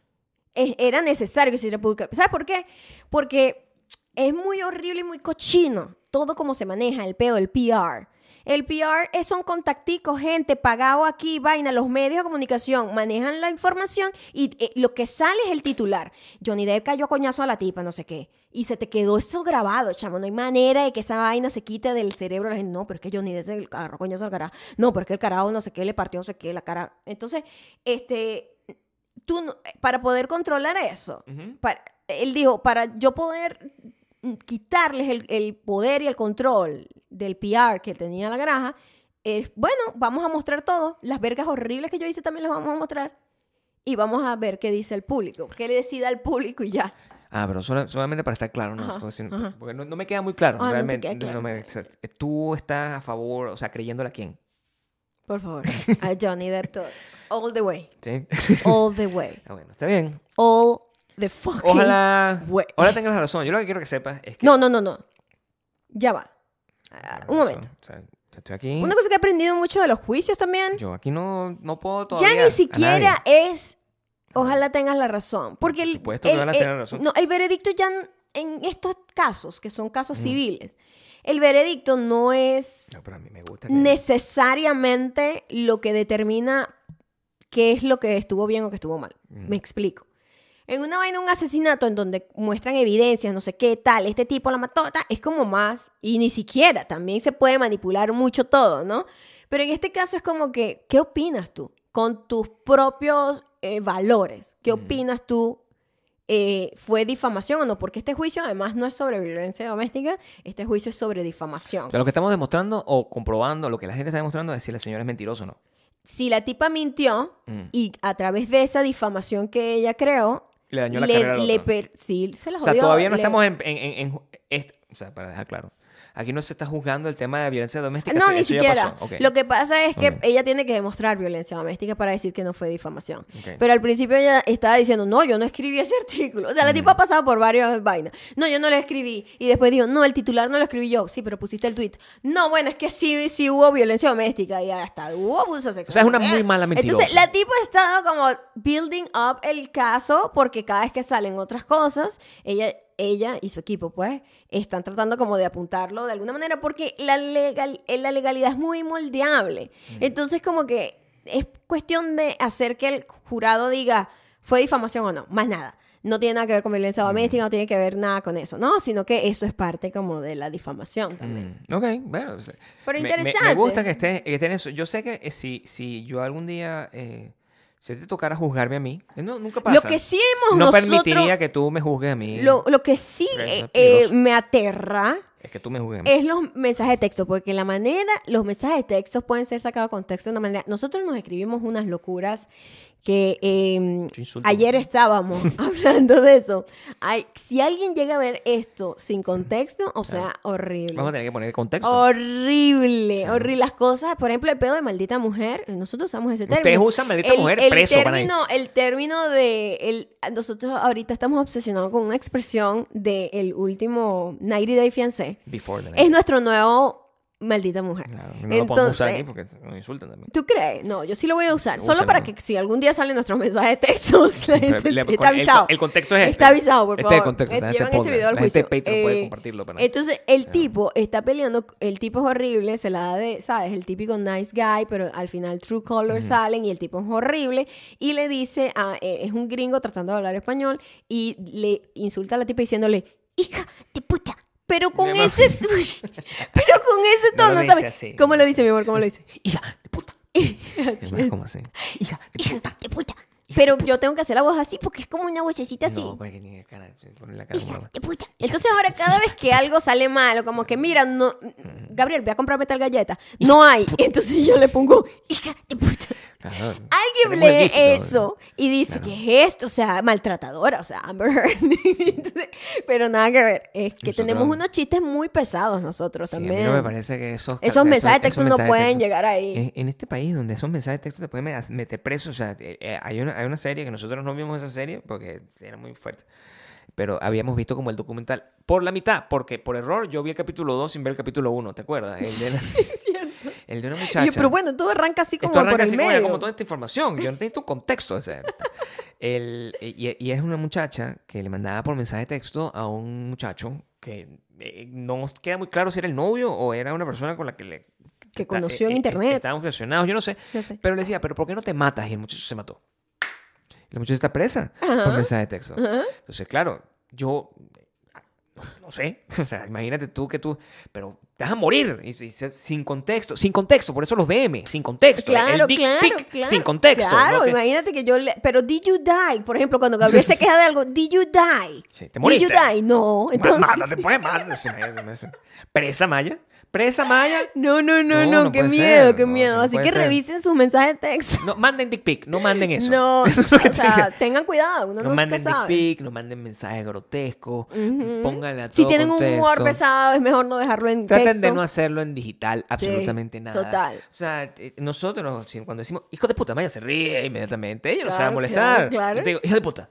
Es- era necesario que se hiciera públicamente. ¿Sabes por qué? Porque es muy horrible y muy cochino todo como se maneja el peo, el PR. El PR es, son contacticos, gente pagado aquí, vaina, los medios de comunicación manejan la información y eh, lo que sale es el titular. Johnny Depp cayó coñazo a la tipa, no sé qué. Y se te quedó eso grabado, chamo. No hay manera de que esa vaina se quite del cerebro la gente. No, pero es que Johnny Depp se agarró coñazo al carajo. No, pero es que el carajo no sé qué le partió, no sé qué, la cara. Entonces, este, tú, no- para poder controlar eso, para- él dijo, para yo poder quitarles el, el poder y el control del PR que tenía la granja, es, bueno, vamos a mostrar todo. Las vergas horribles que yo hice también las vamos a mostrar. Y vamos a ver qué dice el público. Qué le decida al público y ya. Ah, pero sola- solamente para estar claro, ¿no? Ajá, porque, no, no me queda muy claro, Ah, realmente. claro. No me- tú estás a favor, o sea, creyéndole a quién. Por favor. A Johnny Depp. All the way. ¿Sí? All the way. ah, bueno, está bien. All the fucking Ojalá, way. ojalá tengas la razón. Yo lo que quiero que sepas es que... No, no, no, no. Ya va. Tienes un momento. O sea, estoy aquí. Una cosa que he aprendido mucho de los juicios también. Yo aquí no, no puedo todavía... ya ni siquiera es. Ojalá tengas la razón. Porque Por el, supuesto que el- van a el- tener razón. No, el veredicto ya en estos casos, que son casos Mm. civiles, el veredicto no es No, pero a mí me gusta que... necesariamente lo que determina qué es lo que estuvo bien o que estuvo mal. Mm. Me explico. En una vaina, un asesinato en donde muestran evidencias, no sé qué, tal, este tipo la mató, tal, es como más, y ni siquiera, también se puede manipular mucho todo, ¿no? Pero en este caso es como que, ¿qué opinas tú? Con tus propios eh, valores. ¿Qué opinas tú? Eh, ¿Fue difamación o no? Porque este juicio además no es sobre violencia doméstica, este juicio es sobre difamación. O sea, lo que estamos demostrando o comprobando, lo que la gente está demostrando es si la señora es mentirosa o no. Si la tipa mintió Mm. y a través de esa difamación que ella creó, Le dañó la le, carrera al le otro. per- sí, se la O sea, jodió, todavía no le- estamos en... en- en- en- o sea, para dejar claro. Aquí no se está juzgando el tema de violencia doméstica. No, ni siquiera. Lo que pasa es que ella tiene que demostrar violencia doméstica para decir que no fue difamación. Pero al principio ella estaba diciendo, no, yo no escribí ese artículo. O sea, la tipa ha pasado por varias vainas. No, yo no lo escribí. Y después dijo, no, el titular no lo escribí yo. Sí, pero pusiste el tweet. No, bueno, es que sí, sí hubo violencia doméstica y hasta hubo abuso sexual. O sea, es una muy mala mentirosa. Entonces, la tipa ha estado como building up el caso porque cada vez que salen otras cosas, ella, ella y su equipo, pues, están tratando como de apuntarlo de alguna manera porque la, legal, eh, la legalidad es muy moldeable. Entonces, como que es cuestión de hacer que el jurado diga, ¿fue difamación o no? Más nada. No tiene nada que ver con violencia doméstica, no tiene que ver nada con eso, ¿no? Sino que eso es parte como de la difamación también. Mm, Ok, bueno. Pero me- me- interesante. Me, gusta que esté, que esté en eso. Yo sé que eh, si, si yo algún día. Eh, si te tocara juzgarme a mí. eh, No, nunca pasa. Lo que sí hemos No nosotros... permitiría que tú me juzgues a mí. Lo, lo que sí eh, eh, me aterra Es que tú me juzgues a mí. es los mensajes de texto, porque la manera, los mensajes de texto pueden ser sacados de contexto de una manera. Nosotros nos escribimos unas locuras que eh, insulto. ayer estábamos hablando de eso. Ay, si alguien llega a ver esto sin contexto, o sea, horrible. Vamos a tener que poner contexto. Horrible, horrible. Las cosas, por ejemplo, el pedo de maldita mujer, eh, nosotros usamos ese término. Ustedes usan maldita mujer, preso, van ahí. término, El término de. El, nosotros ahorita estamos obsesionados con una expresión del último 90 Day Fiancé. Before the Es night. nuestro nuevo maldita mujer. Claro, no lo podemos usar aquí Entonces, porque nos insultan también. ¿Tú crees? No, yo sí lo voy a usar. Solo para que si algún día sale nuestro mensaje de texto, la gente le- está el- avisado. el contexto es este. Está avisado, por Este favor. es el contexto, Eh, está en este Llevan este podcast. video al La gente de juicio. Patreon puede Eh, compartirlo, pero- Entonces, el tipo está peleando, el tipo es horrible, se la da de, ¿sabes? El típico nice guy, pero al final True Colors salen y el tipo es horrible y le dice, a, eh, es un gringo tratando de hablar español y le insulta a la tipa diciéndole, hija de puta. Pero con Mi ese, pero con ese tono, ¿sabes? así. ¿Cómo lo dice, mi amor? ¿Cómo lo dice? Hija de puta. Así como así. Hija de puta. de puta. Pero yo tengo que hacer la voz así porque es como una vocecita así. No, porque tiene cara. pone la cara como- de puta. Entonces ahora cada vez que algo sale mal, o como que mira, no, Gabriel, voy a comprarme tal galleta. No hay. Entonces yo le pongo, hija de puta. Claro. Alguien lee eso y dice, ¿qué es esto? O sea, maltratadora, o sea, Amber Heard. Entonces, pero nada que ver. Es que Nosotros- tenemos unos chistes muy pesados nosotros Sí, a también. mí no me parece que esos... Esos mensajes de texto no pueden texto- llegar ahí. En, en este país donde esos mensajes de texto te pueden me- meter preso, o sea, eh, eh, hay, una, hay una serie que nosotros no vimos esa serie porque era muy fuerte. Pero habíamos visto como el documental por la mitad, porque por error yo vi el capítulo 2 sin ver el capítulo 1, ¿te acuerdas? El de, la- Es cierto. El de una muchacha. yo, pero bueno, todo arranca así como arranca por el así medio. como toda esta información. Yo no necesito contexto. o sea, el- y, y es una muchacha que le mandaba por mensaje de texto a un muchacho que eh, no queda muy claro si era el novio o era una persona con la que le... Que está- conoció en eh, eh, internet. Estaban obsesionados, yo no sé. No sé. Pero le decía, ¿pero por qué no te matas? Y el muchacho se mató. La muchacha está presa Ajá. por mensaje de texto. Ajá. Entonces, claro, yo no sé, o sea, imagínate tú que tú, pero te vas a morir y, si- si- sin contexto, sin contexto, por eso los DM, sin contexto, el Claro, dick claro, pic, claro. sin contexto. Claro, no te- imagínate que yo le... Pero did you die? Por ejemplo, cuando Gabriel se queja de algo, did you die? Sí, te Did moriste. you die? No, entonces... Mátate, pues, mátate. Presa Maya, presa Maya. No, no, no, No, qué miedo, ser, qué no, miedo. Así que ser. revisen sus mensajes de texto. No, manden dick pic, no manden eso. No, Eso es o sea, tengan. cuidado, uno No no, manden dick pic, no manden mensajes grotescos, pónganle a todo Si tienen un humor pesado, es mejor no dejarlo en Traten texto. de no hacerlo en digital, absolutamente nada. total. O sea, eh, nosotros, cuando decimos, hijo de puta, Maya se ríe inmediatamente. Ella no se va a molestar. claro, claro. Yo te digo, hijo de puta.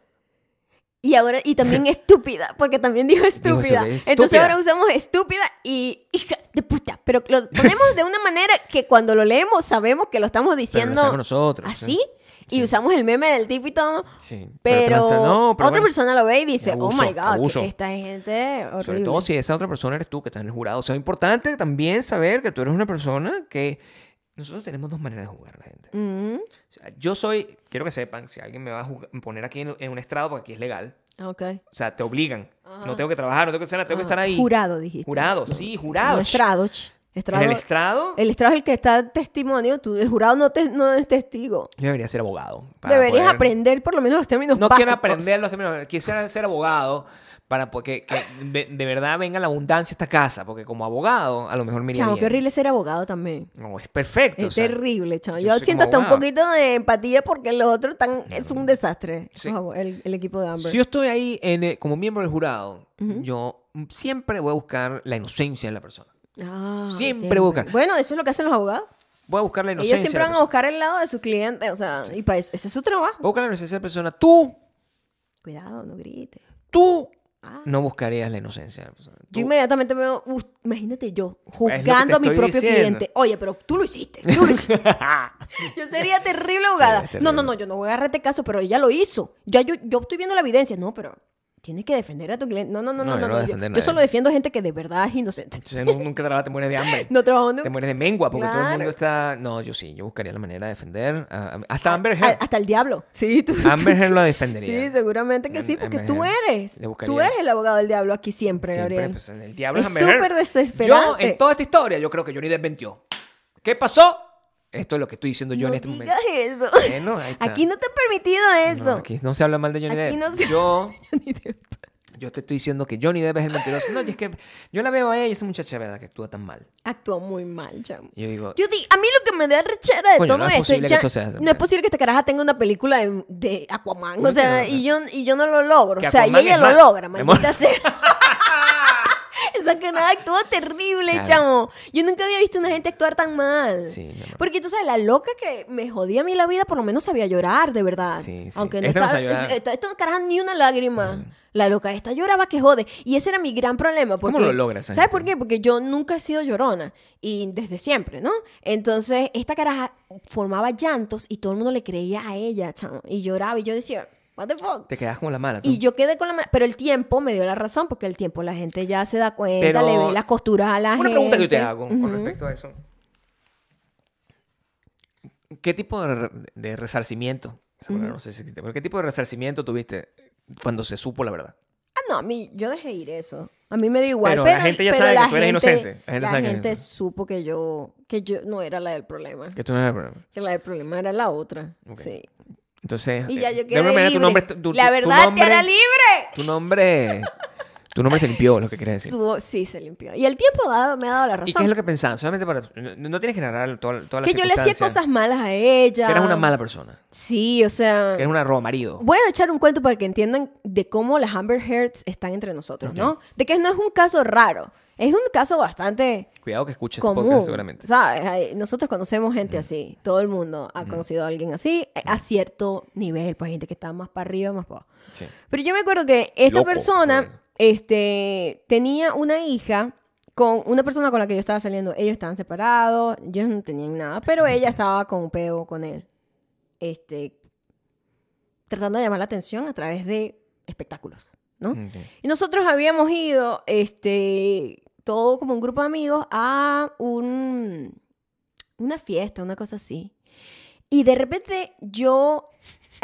Y ahora, y también estúpida, porque también dijo estúpida. estúpida, Entonces ahora usamos estúpida y hija de puta. Pero lo ponemos de una manera que cuando lo leemos sabemos que lo estamos Pero lo diciendo nosotros. así. Sí. Y usamos el meme del tipo y todo. Sí, Pero, no, otra bueno, persona lo ve y dice, abuso, oh my God, abuso. esta gente horrible. Sobre todo si esa otra persona eres tú que estás en el jurado. O sea, es importante también saber que tú eres una persona que... Nosotros tenemos dos maneras de jugar la gente. Mm, O sea, yo soy... Quiero que sepan, si alguien me va a jug- poner aquí en, en un estrado, porque aquí es legal. ok. O sea, te obligan. No tengo que trabajar, no tengo que hacer nada, tengo que estar ahí. Jurado, dijiste. Jurado, sí, jurado. No, estrado. En Estrado. el estrado, El estrado es el que está testimonio. Tú, el jurado no, te, no es testigo. yo debería ser abogado. Deberías poder- aprender por lo menos los términos No básicos. quiero aprender los términos, quisiera ser abogado para que de, de verdad venga la abundancia a esta casa, porque como abogado a lo mejor me iría bien. qué horrible ser abogado también. No, es perfecto. Es o sea, terrible, chao. yo siento hasta un poquito de empatía porque los otros están... Es un desastre. Sí. El, el equipo de Amber. Si yo estoy ahí en, eh, como miembro del jurado, yo siempre voy a buscar la inocencia de la persona. Ah, Siempre buscan. Bueno, eso es lo que hacen los abogados. Voy a buscar la inocencia. Ellos siempre van a buscar el lado de su cliente, o sea, y para eso, ese es su trabajo. Voy a buscar la inocencia de la persona. Tú, Cuidado, no grites. tú Ah. no buscarías la inocencia. Yo inmediatamente veo, uf, imagínate yo, juzgando a mi propio diciendo. cliente. Oye, pero tú lo hiciste, tú lo hiciste. yo sería terrible abogada. No, no, no, yo no voy a agarrarte caso, pero ella lo hizo. Ya yo, yo estoy viendo la evidencia. No, pero tienes que defender a tu cliente. No, no, no, No, no. yo no, solo defiendo gente que de verdad es inocente. Entonces, nunca te mueres de hambre. No trabajo, no. Te mueres de mengua porque todo el mundo está. No, yo sí, yo buscaría la manera de defender. a- hasta Amber Heard. hasta el diablo. Sí, tú. Amber Heard lo defendería. Sí, seguramente que sí, Am- porque Amber tú eres. Tú eres el abogado del diablo aquí siempre, Siempre, Gabriel. pues, el diablo es súper desesperante. Yo, en toda esta historia, yo creo que Johnny Depp mintió. ¿Qué pasó? Esto es lo que estoy diciendo yo no en este momento. eso. Bueno. Aquí no te he permitido eso. No, aquí no se habla mal de Johnny Aquí Depp. no se- Yo, yo te estoy diciendo que Johnny Depp es el mentiroso. No, y es que yo la veo a ella, esa muchacha, ¿verdad? Que actúa tan mal. Actuó muy mal, chamo. Yo digo, Yo a mí lo que me da rechera de Coño, todo no es esto posible que ya- esto sea- no es posible que esta caraja tenga una película de, de Aquaman, o sea, y yo, y yo no lo logro, Que o sea, y ella lo mal. logra, maldita sea. Esa caraja actuó terrible, Claro. chamo. Yo nunca había visto a una gente actuar tan mal. Sí. Porque tú sabes, la loca que me jodía a mí la vida, por lo menos sabía llorar, de verdad. Sí, sí. Aunque no Esta no estaba, esta, esta caraja ni una lágrima. La loca esta lloraba que jode. Y ese era mi gran problema. ¿Cómo Porque, lo logra esa ¿Sabes por qué? Porque yo nunca he sido llorona. Y desde siempre, ¿no? Entonces, esta caraja formaba llantos y todo el mundo le creía a ella, chamo. Y lloraba. Y yo decía, what the fuck? te quedas como la mala. tú. Y yo quedé con la... ma- Pero el tiempo me dio la razón. Porque el tiempo la gente ya se da cuenta, Pero- le ve las costuras a la Una gente. pregunta que yo te hago con respecto a eso. ¿Qué tipo de, re- de resarcimiento? esa palabra No sé si ¿qué tipo de resarcimiento tuviste cuando se supo la verdad? Ah, no, a mí, yo dejé ir eso. A mí me da igual. Pero Pero, la gente ya pero sabe que tú eres gente- inocente. La gente sabe que eres supo que yo, que yo no era la del problema. Que tú no eres el problema. Que la del problema era la otra. Sí. Entonces, Y ya yo de quedé alguna manera libre. tu nombre, tu, tu- la tu verdad nombre, te hará libre. Tu nombre, tu nombre se limpió, lo que quería decir. Su- sí, se limpió. Y el tiempo dado, me ha dado la razón. ¿Y qué es lo que pensabas? Solamente para... No, no tienes que narrar toda, toda la que yo le hacía cosas malas a ella. Que eras una mala persona. Sí, o sea... Que eres una roba marido. Voy a echar un cuento para que entiendan de cómo las Amber Heards están entre nosotros, ¿no? De que no es un caso raro. Es un caso bastante Cuidado que escuches este común. podcast seguramente. Nosotros conocemos gente así. Todo el mundo ha conocido a alguien así eh, a cierto nivel. Pues gente que está más para arriba, más para abajo. Sí. Pero yo me acuerdo que esta Loco, persona. Este, tenía una hija con una persona con la que yo estaba saliendo. Ellos estaban separados, ellos no tenían nada, pero ella estaba con un peo con él. Este, tratando de llamar la atención a través de espectáculos, ¿no? Y nosotros habíamos ido, este, todo como un grupo de amigos, a un, una fiesta, una cosa así. Y de repente yo,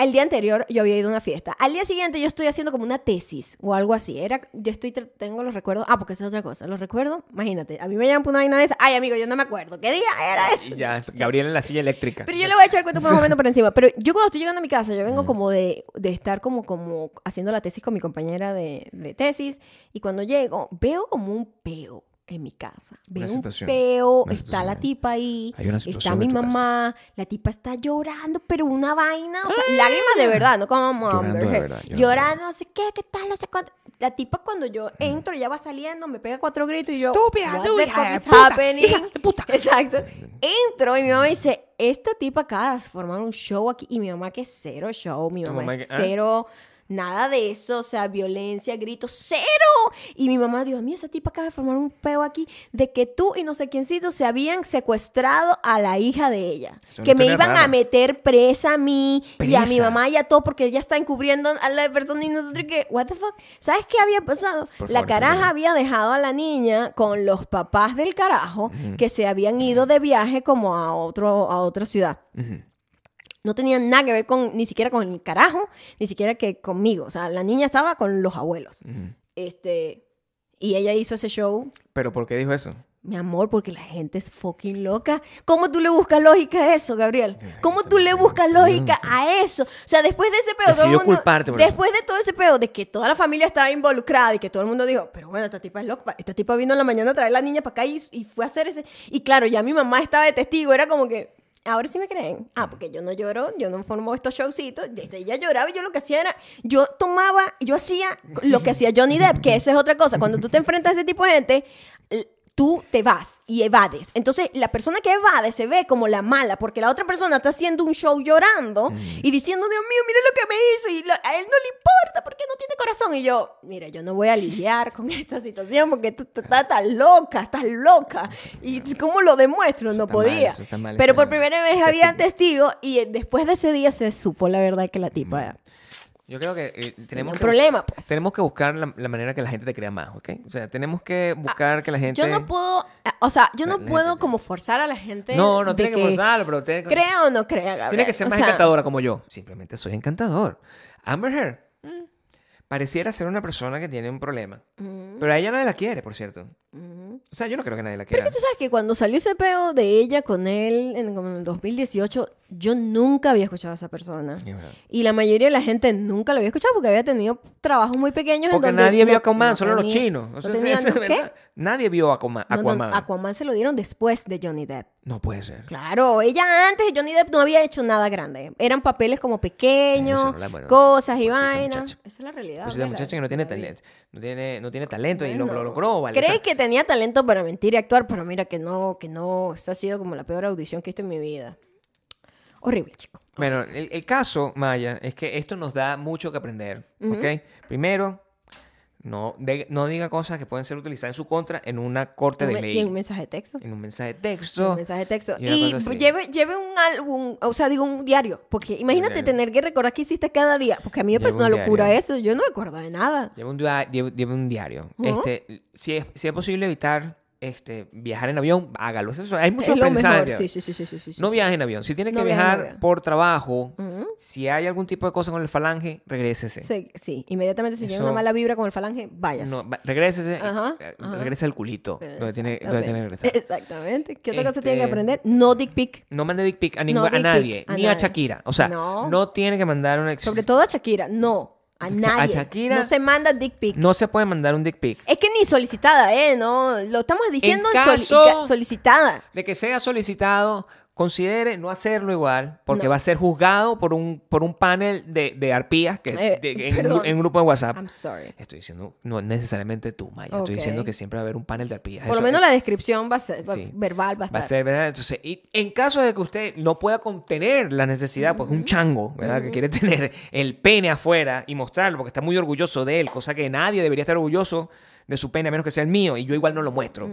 el día anterior yo había ido a una fiesta. Al día siguiente yo estoy haciendo como una tesis o algo así. Era, yo estoy, tengo los recuerdos. Ah, porque esa es otra cosa. Los recuerdos, imagínate. A mí me llaman por una vaina de esa. Ay, amigo, yo no me acuerdo. ¿Qué día era eso? Y ya, Gabriel en la silla eléctrica. Pero yo le voy a echar el cuento por un momento por encima. Pero yo cuando estoy llegando a mi casa, yo vengo como de, de estar como, como haciendo la tesis con mi compañera de, de tesis. Y cuando llego, veo como un peo en mi casa. Veo un peo, una está la tipa ahí, Hay una está mi mamá, la tipa está llorando, pero una vaina, o sea, lágrimas de verdad, no como Llorando de verdad, llorando no sé qué, qué tal, no sé cuánto. La tipa cuando yo entro, ya va saliendo, me pega cuatro gritos y yo, Estúpida, what the fuck is puta, happening? hija de puta. Exacto. Entro y mi mamá dice, esta tipa acaba de formar un show aquí. Y mi mamá que es cero show, mi mamá, mamá es que- ah. cero, nada de eso, o sea, violencia, gritos, cero. Y mi mamá, Dios mío, esa tipa acaba de formar un peo aquí de que tú y no sé quiéncito se habían secuestrado a la hija de ella. Que me iban a meter presa a mí y a mi mamá y a todo porque ella está encubriendo a la persona y nosotros que, what the fuck. ¿Sabes qué había pasado? Por la favor, caraja había dejado a la niña con los papás del carajo que se habían ido de viaje como a, otro, a otra ciudad. Ujú. No tenían nada que ver con, ni siquiera con el carajo, ni siquiera que conmigo. O sea, la niña estaba con los abuelos. Ujú. Este, y ella hizo ese show, ¿Pero por qué dijo eso? mi amor, porque la gente es fucking loca. ¿Cómo tú le buscas lógica a eso, Gabriel? ¿Cómo tú le buscas lógica a eso? O sea, después de ese peo, todo el mundo, culparte después de todo ese peo, de que toda la familia estaba involucrada y que todo el mundo dijo, pero bueno, esta tipa es loca, esta tipa vino en la mañana a traer a la niña para acá y, y fue a hacer ese... Y claro, ya mi mamá estaba de testigo, era como que, ahora sí me creen. Ah, porque yo no lloro, yo no formo estos showcitos. Ella lloraba y yo lo que hacía era, yo tomaba, yo hacía lo que hacía Johnny Depp, que eso es otra cosa. Cuando tú te enfrentas a ese tipo de gente, tú te vas y evades. Entonces, la persona que evade se ve como la mala, porque la otra persona está haciendo un show llorando y diciendo, Dios mío, mire lo que me hizo, y lo- a él no le importa porque no tiene corazón. Y yo, mira, yo no voy a lidiar con esta situación porque tú, estás tan loca, estás loca. ¿Y cómo lo demuestro? No mal, podía. mal, Pero por primera vez había testigos y después de ese día se supo la verdad que la tipa Yo creo que eh, tenemos que, problema, pues. tenemos que buscar la, la manera que la gente te crea más, ¿ok? O sea, tenemos que buscar que la gente... Yo no puedo, eh, o sea, yo no La- la puedo gente- como forzar a la gente. No, no tiene que forzarlo, pero tiene que... Crea o no crea, Gabriel. Tiene que ser O más sea, encantadora como yo. Simplemente soy encantador. Amber Heard mm, pareciera ser una persona que tiene un problema. Pero a ella nadie la quiere, por cierto. O sea, yo no creo que nadie la Pero quiera. es que tú sabes que cuando salió ese peo de ella con él en, en el 2018, yo nunca había escuchado a esa persona. Es. Y la mayoría de la gente nunca lo había escuchado porque había tenido trabajos muy pequeños. en Porque donde nadie vio no- Aquaman, no solo los tenía- chinos. O no sea, tenía- eso es ¿qué? Nadie vio Aquaman. Aquaman. Aquaman se lo dieron después de Johnny Depp. No puede ser. Claro, ella antes de Johnny Depp no había hecho nada grande. Eran papeles como pequeños, la- bueno, cosas y vainas. Esa es la realidad. Pues esa ¿verdad? muchacha que no tiene La talento. No tiene, no tiene talento y lo, Bueno, lo logró, ¿vale? O Cree sea, que tenía talento para mentir y actuar, pero mira que no, que no. Esa ha sido como la peor audición que he visto en mi vida. Horrible, chico. Bueno, el, el caso, Maya, es que esto nos da mucho que aprender, ¿ok? Primero, no, de- no diga cosas que pueden ser utilizadas en su contra en una corte Un de ley. Y en un mensaje de texto. En un mensaje de Un texto. mensaje de texto. y lleve, lleve un álbum, o sea, digo un diario. Porque imagínate diario. tener que recordar qué hiciste cada día. Porque a mí me Lleve parece un una locura diario. eso. Yo no me acuerdo de nada. Lleva un, dia- lleva- lleva un diario. Este, si, es, si es posible evitar este, viajar en avión, hágalo. Eso- hay muchos es. Sí, sí, sí, No viaje en avión. Si tiene que No viajar por trabajo, si hay algún tipo de cosa con el falange, regrésese. Sí, sí. Inmediatamente si tiene Eso- una mala vibra con el falange, váyase. No, regrésese. Ajá, eh, ajá. Regrese al culito. Donde tiene, donde tiene que Exactamente. regresar. Exactamente. ¿Qué otra cosa tiene que Este- aprender? No dick pic. No mande dick pic a, ningún- No a pic, nadie, a ni a. Shakira. O sea, no, No. tiene que mandar una ex- Sobre todo a Shakira. No. A A nadie. Shakira- No se manda dick pic. No se puede mandar un dick pic. Es que ni solicitada, ¿eh? No, lo estamos diciendo En caso- ca- solicitada. De que sea solicitado, considere no hacerlo igual, porque No. va a ser juzgado por un, por un panel de, de arpías que, Eh, de- en, un, perdón. en un grupo de WhatsApp. I'm sorry. Estoy diciendo, no necesariamente tú, Maya. Estoy diciendo que siempre va a haber un panel de arpías. Por lo menos la descripción va a ser va- Sí. verbal, va a Va a ser, ¿verdad? Entonces, y en caso de que usted no pueda contener la necesidad, pues un chango, ¿verdad? Que quiere tener el pene afuera y mostrarlo porque está muy orgulloso de él, cosa que nadie debería estar orgulloso de su pene a menos que sea el mío y yo igual no lo muestro.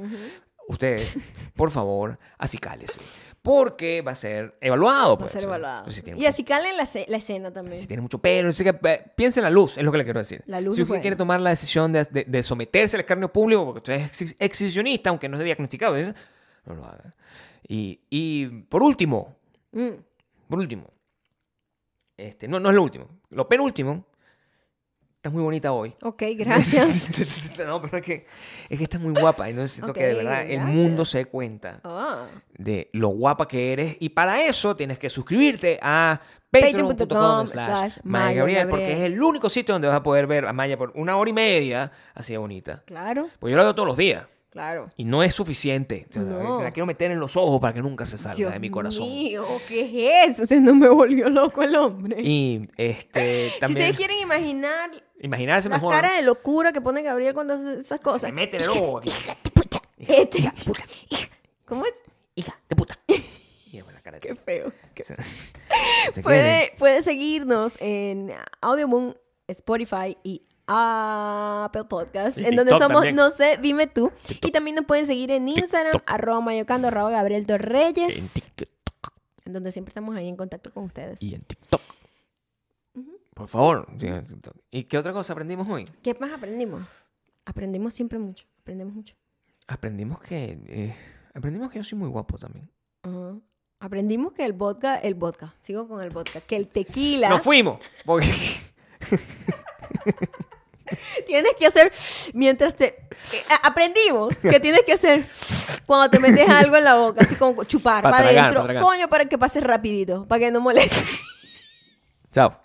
Ustedes, por favor, acicálese. Porque va a ser evaluado. Va a Pues, ser sea, evaluado. pues, si y mucho- así calen la, la escena también. si tiene mucho pelo, así que eh, piense en la luz, es lo que le quiero decir. La luz si usted buena. quiere tomar la decisión de, de- de someterse al escarnio público, porque usted es exhi- exhibicionista, aunque no es diagnosticado, no lo haga. Y, y por último, Mm. por último, este, no, no es lo último, lo penúltimo, estás muy bonita hoy. Ok, gracias. no, pero es que, es que estás muy guapa y necesito que de verdad el mundo se dé cuenta Ah. de lo guapa que eres. Y para eso tienes que suscribirte a Patreon.com slash Maya Gabriel, porque es el único sitio donde vas a poder ver a Maya por una hora y media así de bonita. Claro, Pues yo la veo todos los días. Claro. Y no es suficiente. O sea, No. La quiero meter en los ojos para que nunca se salga Dios de mi corazón. mío, ¿qué es eso? Se no me volvió loco el hombre. Y este si ustedes quieren imaginar imaginarse mejor. caras de locura que pone Gabriel cuando hace esas Se cosas. mete en el ojo aquí. Este. Hija de puta. ¿Cómo es? Hija de puta. La cara de- Qué feo. qué Se- se. Puede, puede seguirnos en Audioboom, Spotify y Apple Podcast, Y en donde somos, también. no sé, dime tú. TikTok. Y también nos pueden seguir en Instagram, TikTok. arroba mayocando, arroba Gabriel En Torreyes, TikTok. en donde siempre estamos ahí en contacto con ustedes. y en TikTok. Por favor, en. ¿Y qué otra cosa aprendimos hoy? ¿Qué más aprendimos? Aprendimos siempre mucho, aprendemos mucho. Aprendimos que eh, aprendimos que yo soy muy guapo también. Ajá. Aprendimos que el vodka, el vodka, sigo con el vodka, que el tequila Nos fuimos. Porque tienes que hacer mientras te... aprendimos que tienes que hacer cuando te metes algo en la boca, así como chupar Pa' para tragar, adentro. Coño, para que pase rapidito, para que no moleste. Chao.